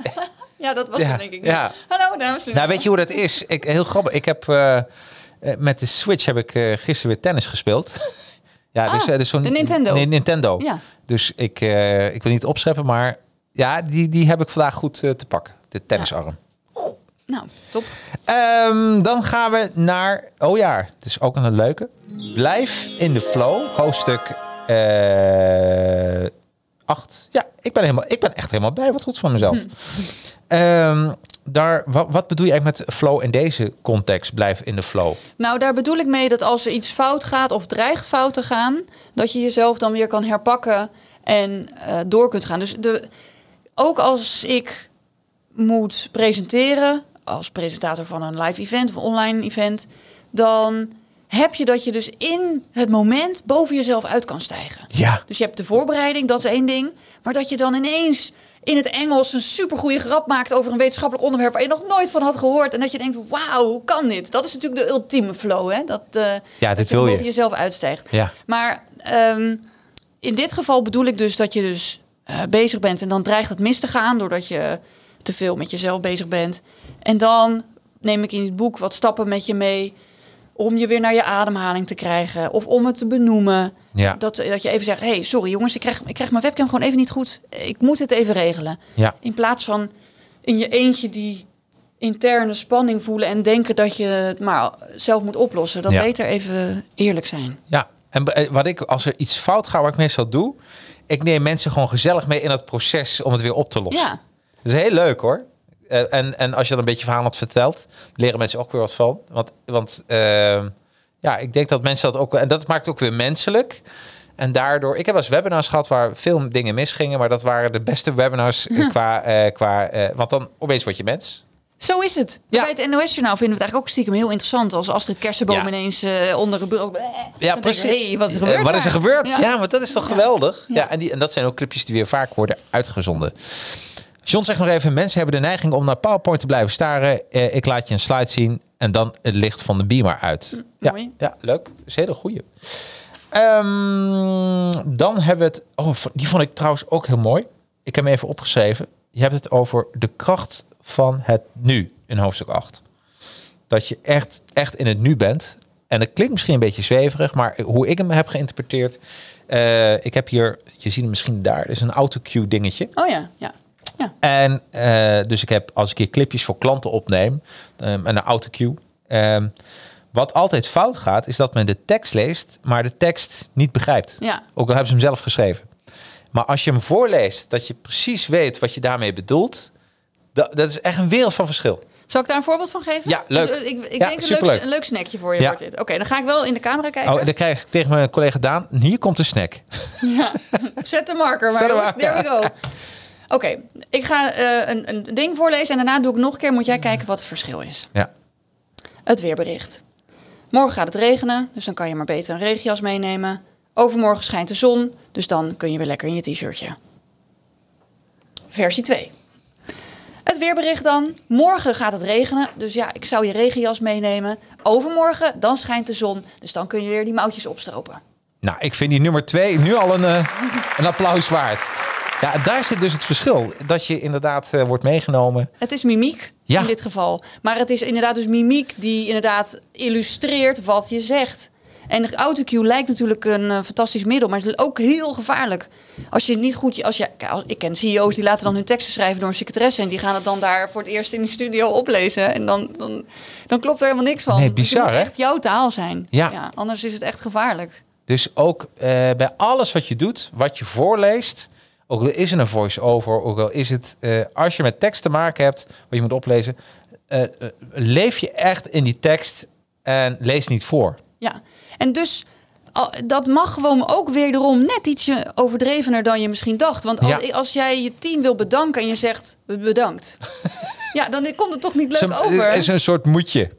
Ja, dat was Ja, het denk ik. ja. Hallo dames en heren. Nou, weet je hoe dat is? Ik, heel grappig. Ik heb eh, eh, met de Switch heb ik eh, gisteren weer tennis gespeeld. *laughs* ja, dus, eh, dus zo'n de Nintendo. Nee, Nintendo. Ja. Dus ik, ik wil niet opscheppen, maar ja, die, die heb ik vandaag goed te pakken. De tennisarm. Nou, top. Ehm, dan gaan we naar. Oh ja, het is ook een leuke. Blijf in de flow. Hoofdstuk 8. ja, ik ben, helemaal, ik ben echt helemaal bij. Wat goed van mezelf. *laughs* Ehm, daar, wat, wat bedoel je eigenlijk met flow in deze context? Blijf in de flow. Nou, daar bedoel ik mee dat als er iets fout gaat of dreigt fout te gaan, dat je jezelf dan weer kan herpakken en eh, door kunt gaan. Dus de, ook als ik moet presenteren, als presentator van een live event of online event, dan heb je dat je dus in het moment boven jezelf uit kan stijgen. Ja. Dus je hebt de voorbereiding, dat is één ding. Maar dat je dan ineens in het Engels een supergoeie grap maakt over een wetenschappelijk onderwerp waar je nog nooit van had gehoord. En dat je denkt, wauw, hoe kan dit? Dat is natuurlijk de ultieme flow, hè? Dat, eh Ja, dat dit je wil je. jezelf uitstijgt. Ja. Maar ehm, in dit geval bedoel ik dus dat je dus eh, bezig bent en dan dreigt het mis te gaan doordat je te veel met jezelf bezig bent. En dan neem ik in het boek wat stappen met je mee om je weer naar je ademhaling te krijgen of om het te benoemen. Ja. Dat, dat je even zegt, hey, sorry jongens, ik krijg, ik krijg mijn webcam gewoon even niet goed. Ik moet het even regelen. Ja. In plaats van in je eentje die interne spanning voelen en denken dat je het maar zelf moet oplossen. Dan Ja. beter even eerlijk zijn. Ja, en eh, wat ik, als er iets fout gaat, wat ik meestal doe, ik neem mensen gewoon gezellig mee in het proces om het weer op te lossen. Ja. Dat is heel leuk hoor. Eh, en, en als je dan een beetje verhaal had verteld, leren mensen ook weer wat van. Want, want eh, ja, ik denk dat mensen dat ook, en dat maakt het ook weer menselijk. En daardoor, ik heb eens webinars gehad waar veel dingen misgingen, maar dat waren de beste webinars eh, *laughs* qua, eh, qua eh, want dan opeens word je mens. Zo is het. Ja. Bij het NOS-journaal vinden we het eigenlijk ook stiekem heel interessant... als Astrid Kersenboom Ja. ineens onder een bureau... Ja, precies. hey, wat is er gebeurd wat is er gebeurd? Ja. Ja, maar dat is toch geweldig? Ja, Ja. en, die, en dat zijn ook clipjes die weer vaak worden uitgezonden. John zegt nog even, mensen hebben de neiging om naar PowerPoint te blijven staren. Eh, ik laat je een slide zien en dan het licht van de beamer uit. ja, mooi. ja, leuk. Dat is een hele goeie. Ehm, dan hebben we het... Oh, die vond ik trouwens ook heel mooi. Ik heb hem even opgeschreven. Je hebt het over de kracht van het nu in hoofdstuk 8. Dat je echt, echt in het nu bent. En het klinkt misschien een beetje zweverig, maar hoe ik hem heb geïnterpreteerd. eh, ik heb hier, je ziet hem misschien daar, is een autocue dingetje. Oh ja, ja. Ja. En eh, dus ik heb, als ik hier clipjes voor klanten opneem, ehm, en een autocue. ehm, wat altijd fout gaat, is dat men de tekst leest, maar de tekst niet begrijpt. Ja. Ook al hebben ze hem zelf geschreven. Maar als je hem voorleest, dat je precies weet wat je daarmee bedoelt, dat, dat is echt een wereld van verschil. Zal ik daar een voorbeeld van geven? Ja, leuk. Dus, eh, ik ik Ja, denk een leuk, een leuk snackje voor je Ja. wordt dit. Oké, dan ga ik wel in de camera kijken. Oh, dan krijg ik tegen mijn collega Daan, hier komt de snack. *laughs* Zet de marker maar. Zet de marker. There we go. Oké, ik ga eh, een, een ding voorlezen en daarna doe ik nog een keer. Moet jij kijken wat het verschil is. Ja. Het weerbericht. Morgen gaat het regenen, dus dan kan je maar beter een regenjas meenemen. Overmorgen schijnt de zon, dus dan kun je weer lekker in je t-shirtje. Versie 2. Het weerbericht dan. Morgen gaat het regenen, dus ja, ik zou je regenjas meenemen. Overmorgen, dan schijnt de zon, dus dan kun je weer die mouwtjes opstropen. Nou, ik vind die nummer twee nu al een, eh, een applaus waard. Ja, en daar zit dus het verschil. Dat je inderdaad eh, wordt meegenomen. Het is mimiek Ja. in dit geval. Maar het is inderdaad dus mimiek die inderdaad illustreert wat je zegt. En de autocue lijkt natuurlijk een eh, fantastisch middel, maar het is ook heel gevaarlijk. Als je het niet goed, als je, als- ik ken CEO's die laten dan hun teksten schrijven door een secretaresse en die gaan het dan daar voor het eerst in de studio oplezen en dan, dan, dan klopt er helemaal niks van. Nee, Dus het moet echt jouw taal zijn. Ja. anders is het echt gevaarlijk. Dus ook eh, bij alles wat je doet, wat je voorleest, ook al is het een voice-over, ook al is het, eh, als je met tekst te maken hebt, wat je moet oplezen, eh, eh, leef je echt in die tekst en lees niet voor. Ja, en dus dat mag gewoon ook wederom net ietsje overdrevener dan je misschien dacht. Want als, Ja. als jij je team wil bedanken en je zegt bedankt, *laughs* ja, dan komt het toch niet leuk over. Het is een soort moedje.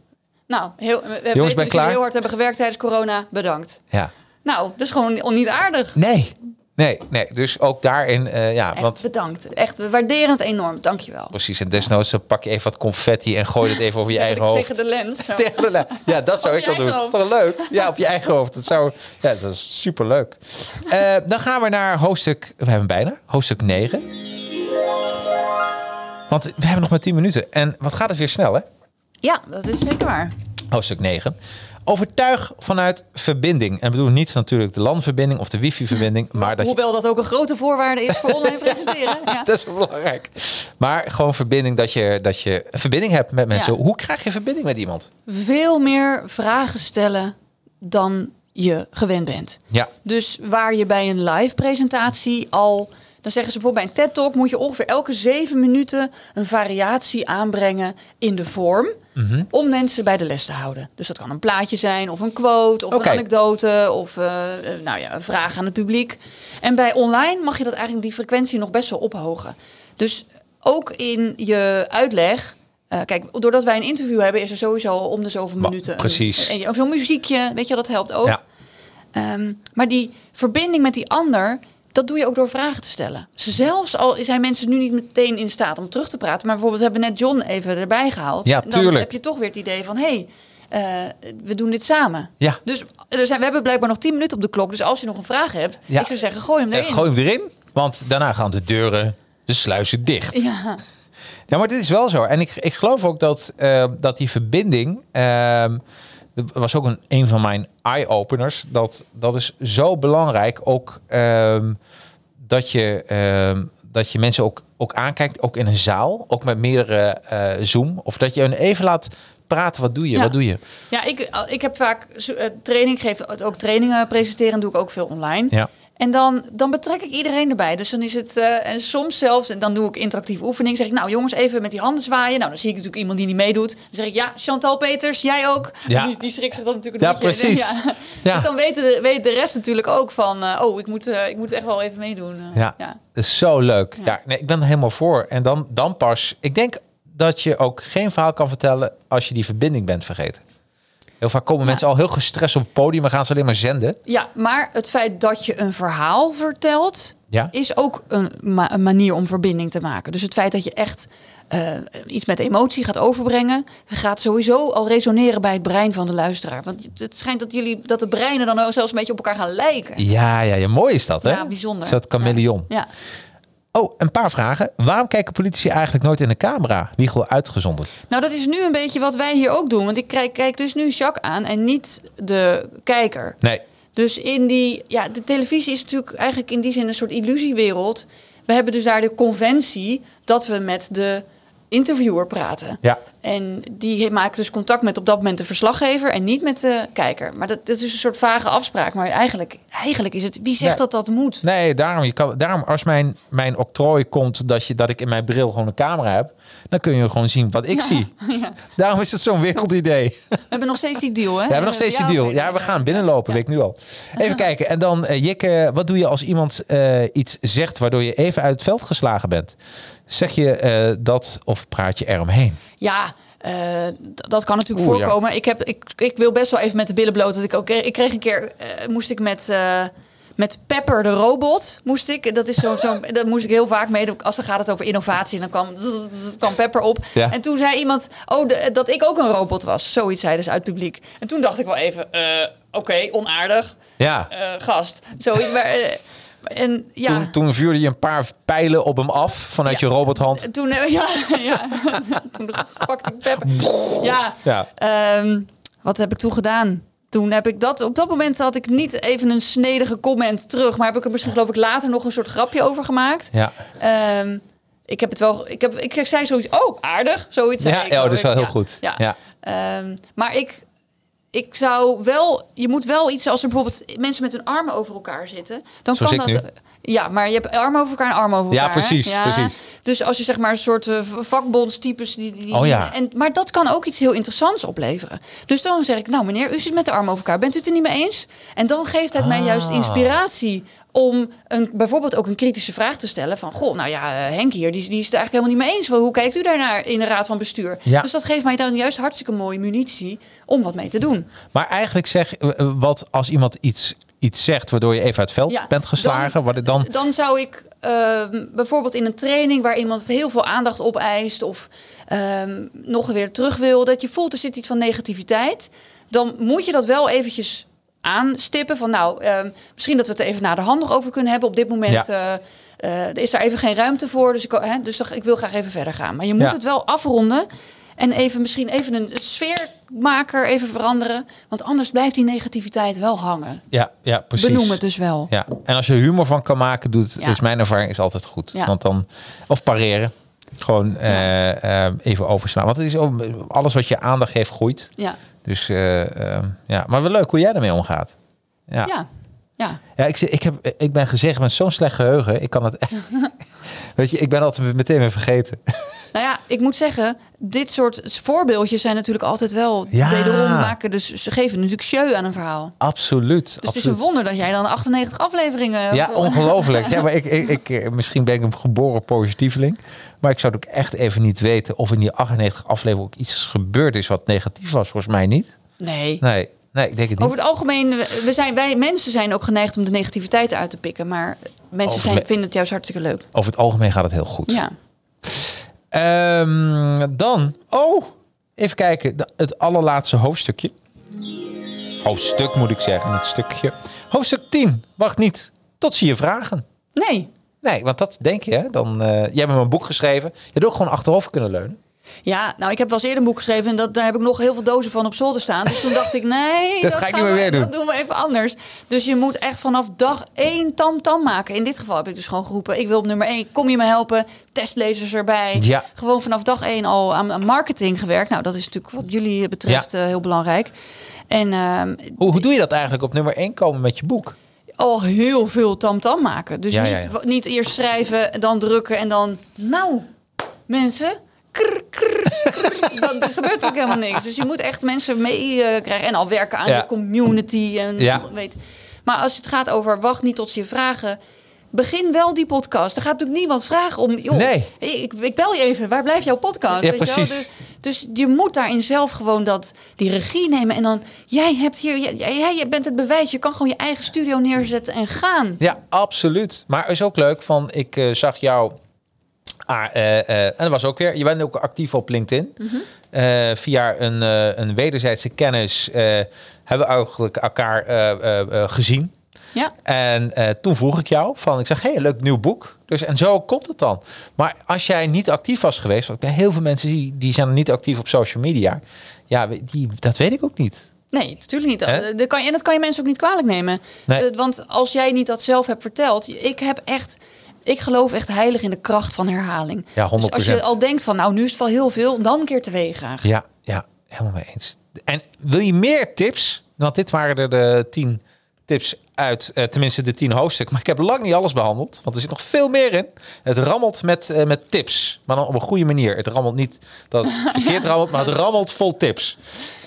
Nou, heel, we weten ben dat klaar? heel hard hebben gewerkt tijdens corona. Bedankt. Ja. Nou, dat is gewoon on- niet aardig. Nee, nee, nee. Dus ook daarin, eh, ja, Echt want bedankt. Echt, we waarderen het enorm. Dankjewel. precies. En desnoods dan pak je even wat confetti en gooi het even over je *laughs* eigen hoofd. Tegen de lens. *laughs* zo. Tegen de lijn. Ja, dat zou Op ik wel doen. Dat is toch leuk? Ja, op je eigen hoofd. Dat, zou, ja, dat is superleuk. Eh dan gaan we naar hoofdstuk... We hebben bijna. Hoofdstuk 9. Want we hebben nog maar 10 minuten. En wat gaat het weer snel, hè? Ja, dat is zeker waar. Hoofdstuk 9. Overtuig vanuit verbinding. En bedoel niet natuurlijk de landverbinding of de wifi-verbinding. Maar dat je, Hoewel dat ook een grote voorwaarde is voor online presenteren. *laughs* Ja. dat is belangrijk. Maar gewoon verbinding, dat je, dat je een verbinding hebt met mensen. Ja. Hoe krijg je verbinding met iemand? veel meer vragen stellen dan je gewend bent. Ja, Dus waar je bij een live presentatie al, dan zeggen ze bijvoorbeeld bij een TED Talk moet je ongeveer elke zeven minuten een variatie aanbrengen in de vorm. Mhm. Om mensen bij de les te houden. Dus dat kan een plaatje zijn, of een quote, of een anekdote, of eh, eh, nou ja, een vraag aan het publiek. En bij online mag je dat eigenlijk die frequentie nog best wel ophogen. Dus ook in je uitleg. eh, kijk, doordat wij een interview hebben, is er sowieso om de zoveel minuten. een- precies. En, en zo'n muziekje, weet je, dat helpt ook. ja. Ehm, maar die verbinding met die ander, dat doe je ook door vragen te stellen. Zelfs al zijn mensen nu niet meteen in staat om terug te praten. Maar bijvoorbeeld, we hebben net John even erbij gehaald. Ja, En dan tuurlijk. heb je toch weer het idee van, hé, hey, eh, we doen dit samen. Ja. Dus er zijn, we hebben blijkbaar nog 10 minuten op de klok. Dus als je nog een vraag hebt, Ja. ik zou zeggen, gooi hem Eh, erin. gooi hem erin, want daarna gaan de deuren, de sluizen dicht. Ja, Ja, maar dit is wel zo. En ik, ik geloof ook dat, eh, dat die verbinding. Dat was ook een, een van mijn eye-openers. Dat, dat is zo belangrijk. Ook ehm, dat, je, ehm, dat je mensen ook, ook aankijkt. Ook in een zaal. Ook met meerdere eh, Zoom. Of dat je hen even laat praten. Wat doe je? Ja. Wat doe je? ja ik, ik heb vaak eh, training, geef ook trainingen presenteren, doe ik ook veel online. Ja. En dan, dan betrek ik iedereen erbij. Dus dan is het, eh, en soms zelfs, en dan doe ik interactieve oefening. Zeg ik, nou jongens, even met die handen zwaaien. Nou, dan zie ik natuurlijk iemand die niet meedoet. Dan zeg ik, ja, Chantal Peters, jij ook. Ja. Die, die schrikt zich dan natuurlijk een Ja, beetje. precies. *laughs* Ja. Ja. Dus dan weet de, weet de rest natuurlijk ook van, eh, oh, ik moet, eh, ik moet echt wel even meedoen. Ja, ja. dat is zo leuk. Ja. Ja. nee, ik ben er helemaal voor. En dan, dan pas, ik denk dat je ook geen verhaal kan vertellen als je die verbinding bent vergeten. Heel vaak komen mensen al heel gestrest op het podium en gaan ze alleen maar zenden. Ja, maar het feit dat je een verhaal vertelt, Ja. is ook een, ma- een manier om verbinding te maken. Dus het feit dat je echt eh, iets met emotie gaat overbrengen, gaat sowieso al resoneren bij het brein van de luisteraar. Want het schijnt dat jullie dat de breinen dan ook zelfs een beetje op elkaar gaan lijken. Ja, ja, ja mooi is dat, hè? Ja, bijzonder. Een soort chameleon. Ja. Oh, een paar vragen. Waarom kijken politici eigenlijk nooit in de camera? Wiegel uitgezonderd. Nou, dat is nu een beetje wat wij hier ook doen. Want ik kijk, kijk dus nu Jacques aan en niet de kijker. Nee. Dus in die, ja, de televisie is natuurlijk eigenlijk in die zin een soort illusiewereld. We hebben dus daar de conventie dat we met de interviewer praten. Ja. En die maakt dus contact met op dat moment de verslaggever en niet met de kijker. Maar dat, dat is een soort vage afspraak. Maar eigenlijk, eigenlijk is het, wie zegt dat dat moet? Nee, daarom, je kan, daarom als mijn, mijn octrooi komt dat, je, dat ik in mijn bril gewoon een camera heb, dan kun je gewoon zien wat ik zie. *laughs* Daarom is het zo'n wereldidee. We hebben nog steeds die deal, hè? Ja, we hebben nog steeds die deal. Ja, we gaan binnenlopen, weet ik nu al. Even kijken. En dan, eh, Jikke, wat doe je als iemand eh, iets zegt waardoor je even uit het veld geslagen bent? Zeg je eh, dat of praat je eromheen? Ja, eh, dat kan natuurlijk Oeh, ja. voorkomen. Ik, heb, ik, ik wil best wel even met de billen bloot. Dat ik, ook, ik kreeg een keer, eh, moest ik met, met Pepper de robot, moest ik. Dat is zo, zo, *laughs* dat moest ik heel vaak mee. Als dan gaat het over innovatie, dan kwam, *laughs* kwam Pepper op. Ja. En toen zei iemand, oh, de- dat ik ook een robot was. Zoiets zeiden ze uit het publiek. En toen dacht ik wel even, oké, onaardig. Ja. gast. Zoiets, maar... en ja... Toen, toen vuurde je een paar pijlen op hem af vanuit je robothand. Toen, eh, *laughs* ja, ja. *laughs* toen pakte ik Pepper. Ja, Ja. Ehm, wat heb ik toen gedaan? Toen heb ik dat... Op dat moment had ik niet even een snedige comment terug. Maar heb ik er misschien geloof ik later nog een soort grapje over gemaakt. Ja. Ehm, ik heb het wel... Ik, heb, ik zei zoiets... Oh, aardig. Zoiets zei Ja, ik, ja, geloof dat is wel ik. heel goed. Ja. Ja. Ehm, maar ik... Ik zou wel, je moet wel iets als er bijvoorbeeld mensen met hun armen over elkaar zitten, dan Zoals kan dat. nu. Ja, maar je hebt armen over elkaar en armen over Ja, elkaar. precies, precies. Dus als je zeg maar een soort eh, vakbondstypes die, die, Oh ja. en, maar dat kan ook iets heel interessants opleveren. Dus dan zeg ik, nou meneer, u zit met de armen over elkaar, bent u het er niet mee eens? En dan geeft het mij juist Ah. inspiratie om een, bijvoorbeeld ook een kritische vraag te stellen van, goh, nou ja, eh, Henk hier, die, die is het eigenlijk helemaal niet mee eens. Wel, Hoe kijkt u daarnaar in de raad van bestuur? Ja. Dus dat geeft mij dan juist hartstikke mooie munitie om wat mee te doen. Maar eigenlijk zeg eh, eh, wat als iemand iets, iets zegt waardoor je even uit het veld Ja, bent geslagen, wat het dan. Dan zou ik ehm, bijvoorbeeld in een training waar iemand heel veel aandacht opeist of ehm, nog weer terug wil, dat je voelt er zit iets van negativiteit, dan moet je dat wel eventjes aanstippen van nou, ehm, misschien dat we het even naar de hand nog over kunnen hebben. Op dit moment Ja. eh, eh, is daar even geen ruimte voor, dus, ik, hè, dus ik wil graag even verder gaan. Maar je moet Ja. het wel afronden. En even misschien even een sfeermaker even veranderen. Want anders blijft die negativiteit wel hangen. Ja, ja, precies. Benoem het dus wel. Ja, en als je humor van kan maken, doet het, Ja. is mijn ervaring is altijd goed. Ja. Want dan, of pareren. Gewoon eh, even overslaan. Want het is ook, alles wat je aandacht geeft, groeit. Ja. Dus eh, eh, ja, maar wel leuk hoe jij daarmee omgaat. Ja, ja. Ja. Ja. ik, ik, heb, ik ben gezegd met zo'n slecht geheugen. Ik kan het. *laughs* Weet je, ik ben altijd meteen weer vergeten. *laughs* Nou ja, ik moet zeggen, dit soort voorbeeldjes zijn natuurlijk altijd wel Ja. wederom maken. Dus ze geven natuurlijk show aan een verhaal. Absoluut. Dus het is een wonder dat jij dan 98 afleveringen... Ja, ongelooflijk. Ja, *laughs* maar ik, ik, ik, eh, misschien ben ik een geboren positieveling. Maar ik zou het ook echt even niet weten of in die 98 aflevering ook iets gebeurd is wat negatief was. Volgens mij niet. Nee. Nee, nee ik denk het niet. Over het algemeen, we zijn, wij mensen zijn ook geneigd om de negativiteit uit te pikken. Maar mensen zijn, het- vinden het juist hartstikke leuk. Over het algemeen gaat het heel goed. Ja. Ehm, dan, oh, even kijken. Het allerlaatste hoofdstukje. Hoofdstuk moet ik zeggen, niet stukje. Hoofdstuk 10. Wacht niet. Tot zie je vragen. Nee. Nee, want dat denk je. Hè? Dan, eh, jij hebt een boek geschreven. Je had ook gewoon achterover kunnen leunen. Ja, nou, ik heb wel eens eerder een boek geschreven en dat, daar heb ik nog heel veel dozen van op zolder staan. Dus toen dacht ik, *laughs* nee, Dat ga ik niet meer we- weer doen. Dat doen we even anders. Dus je moet echt vanaf dag één tam-tam maken. In dit geval heb ik dus gewoon geroepen, ik wil op nummer één, kom je me helpen? Testlezers erbij. Ja. Gewoon vanaf dag één al aan, aan marketing gewerkt. Nou, dat is natuurlijk wat jullie betreft eh, heel belangrijk. En ehm, Hoe, hoe doe je dat eigenlijk op nummer 1 komen met je boek? Al heel veel tam-tam maken. Dus Ja, niet, ja. niet eerst schrijven, dan drukken en dan... Nou, mensen... krr, krr, krr. dan gebeurt ook helemaal niks. Dus je moet echt mensen mee eh, krijgen. En al werken aan je community. En, Ja. weet. Maar als het gaat over wacht niet tot ze je vragen... begin wel die podcast. Er gaat natuurlijk niemand vragen om... Joh, Nee. ik, ik bel je even, waar blijft jouw podcast? Ja, Weet je wel? precies. Dus, dus je moet daarin zelf gewoon dat, die regie nemen. En dan, jij hebt hier, jij, jij bent het bewijs. Je kan gewoon je eigen studio neerzetten en gaan. Ja, absoluut. Maar is ook leuk van, ik eh, zag jou. Ah, eh, eh, en dat was ook weer. Je bent ook actief op LinkedIn. Eh, via een, een wederzijdse kennis hebben we eigenlijk elkaar gezien. Ja, En eh, toen vroeg ik jou van, ik zeg, hey, een leuk nieuw boek. Dus en zo komt het dan. Maar als jij niet actief was geweest, want ik heel veel mensen die, die zijn niet actief op social media. Ja, die, dat weet ik ook niet. nee, natuurlijk niet. Eh, dat kan je, en dat kan je mensen ook niet kwalijk nemen. Nee. Eh, want als jij niet dat zelf hebt verteld... Ik heb echt... Ik geloof echt heilig in de kracht van herhaling. Ja, 100%. Dus als je al denkt van, nou, nu is het wel heel veel... dan een keer twee graag. Ja, ja, helemaal mee eens. En wil je meer tips? Want dit waren er de tien tips uit, eh, tenminste de tien hoofdstukken. Maar ik heb lang niet alles behandeld, want er zit nog veel meer in. Het rammelt met, eh, met tips, maar dan op een goede manier. Het rammelt niet dat het *laughs* verkeerd rammelt, maar het rammelt vol tips.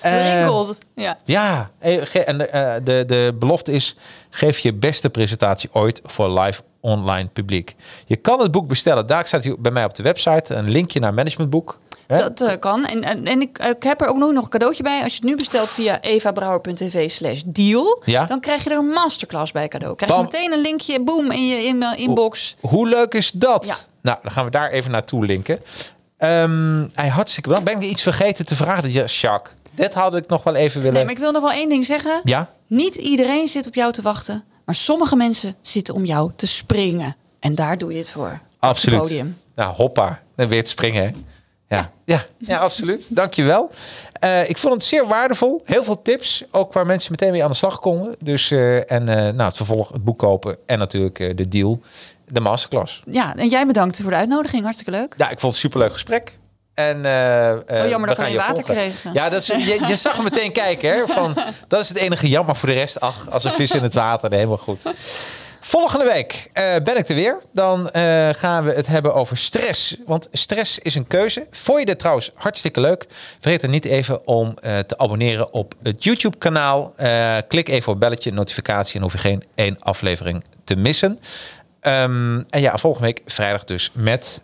Eh, Rinkelt. Ja. ja, eh, en de, eh, de, de belofte is: geef je beste presentatie ooit voor live online publiek. Je kan het boek bestellen. Daar staat bij mij op de website een linkje naar managementboek. Hè? Dat eh, kan. En, en, en ik, ik heb er ook nog een cadeautje bij. Als je het nu bestelt via evabrouwer.tv slash deal... Ja. dan krijg je er een masterclass bij cadeau. Krijg je meteen een linkje, boom, in je in- inbox. Hoe leuk is dat? Ja. Nou, dan gaan we daar even naartoe linken. Ehm hij hartstikke bedankt. Ben ik iets vergeten te vragen? Ja, Jacques, dit had ik nog wel even willen... Nee, maar ik wil nog wel één ding zeggen. Ja? Niet iedereen zit op jou te wachten. Maar sommige mensen zitten om jou te springen. En daar doe je het voor. Op het Absoluut. podium. Nou, hoppa. Dan weer te springen, hè? Ja, ja, ja absoluut. Dankjewel. Eh ik vond het zeer waardevol. Heel veel tips. Ook waar mensen meteen mee aan de slag konden. Dus, eh, en eh, nou, het vervolg, het boek kopen. En natuurlijk eh, de deal, de masterclass. Ja, en jij bedankt voor de uitnodiging. Hartstikke leuk. Ja, ik vond het een superleuk gesprek. En, eh, eh, Oh, jammer dat we geen je water volgen. kregen. Ja, dat is, je, je zag me meteen kijken. Hè, van, dat is het enige jammer voor de rest. Ach, als een vis in het water. Nee, helemaal goed. Volgende week eh, ben ik er weer. Dan eh, gaan we het hebben over stress. Want stress is een keuze. Vond je dit trouwens hartstikke leuk? Vergeet er niet even om eh, te abonneren op het YouTube-kanaal. Klik even op belletje, notificatie. En hoef je geen één aflevering te missen. Ehm, en ja, volgende week vrijdag dus met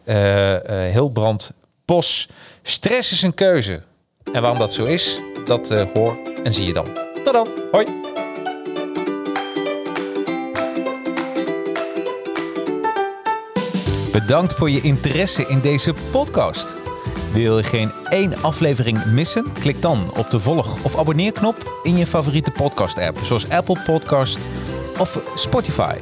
Hilbrand Bos. Stress is een keuze. En waarom dat zo is, dat hoor en zie je dan. Tot dan. Hoi. Bedankt voor je interesse in deze podcast. Wil je geen één aflevering missen? Klik dan op de volg- of abonneerknop in je favoriete podcast-app, zoals Apple Podcast of Spotify.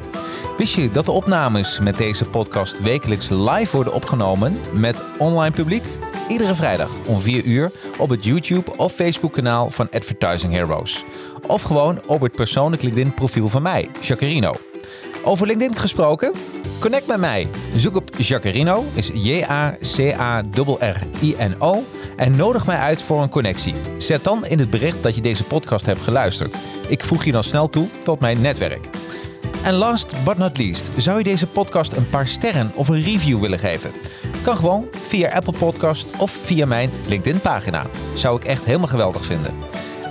Wist je dat de opnames met deze podcast wekelijks live worden opgenomen met online publiek? Iedere vrijdag om 4 uur op het YouTube of Facebook kanaal van Advertising Heroes. Of gewoon op het persoonlijk LinkedIn profiel van mij, Jacarino. Over LinkedIn gesproken? Connect met mij. Zoek op Jacarino, is J-A-C-A-R-R-I-N-O. En nodig mij uit voor een connectie. Zet dan in het bericht dat je deze podcast hebt geluisterd. Ik voeg je dan snel toe tot mijn netwerk. En last but not least, zou je deze podcast een paar sterren of een review willen geven? Kan gewoon via Apple Podcast of via mijn LinkedIn pagina. Zou ik echt helemaal geweldig vinden.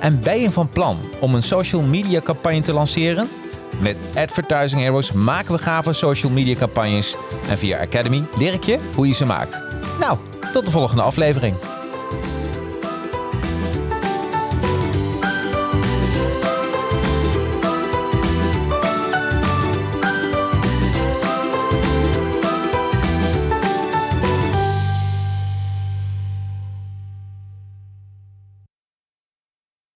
En ben je van plan om een social media campagne te lanceren? Met Advertising Heroes maken we gave social media campagnes. En via Academy leer ik je hoe je ze maakt. Nou, tot de volgende aflevering.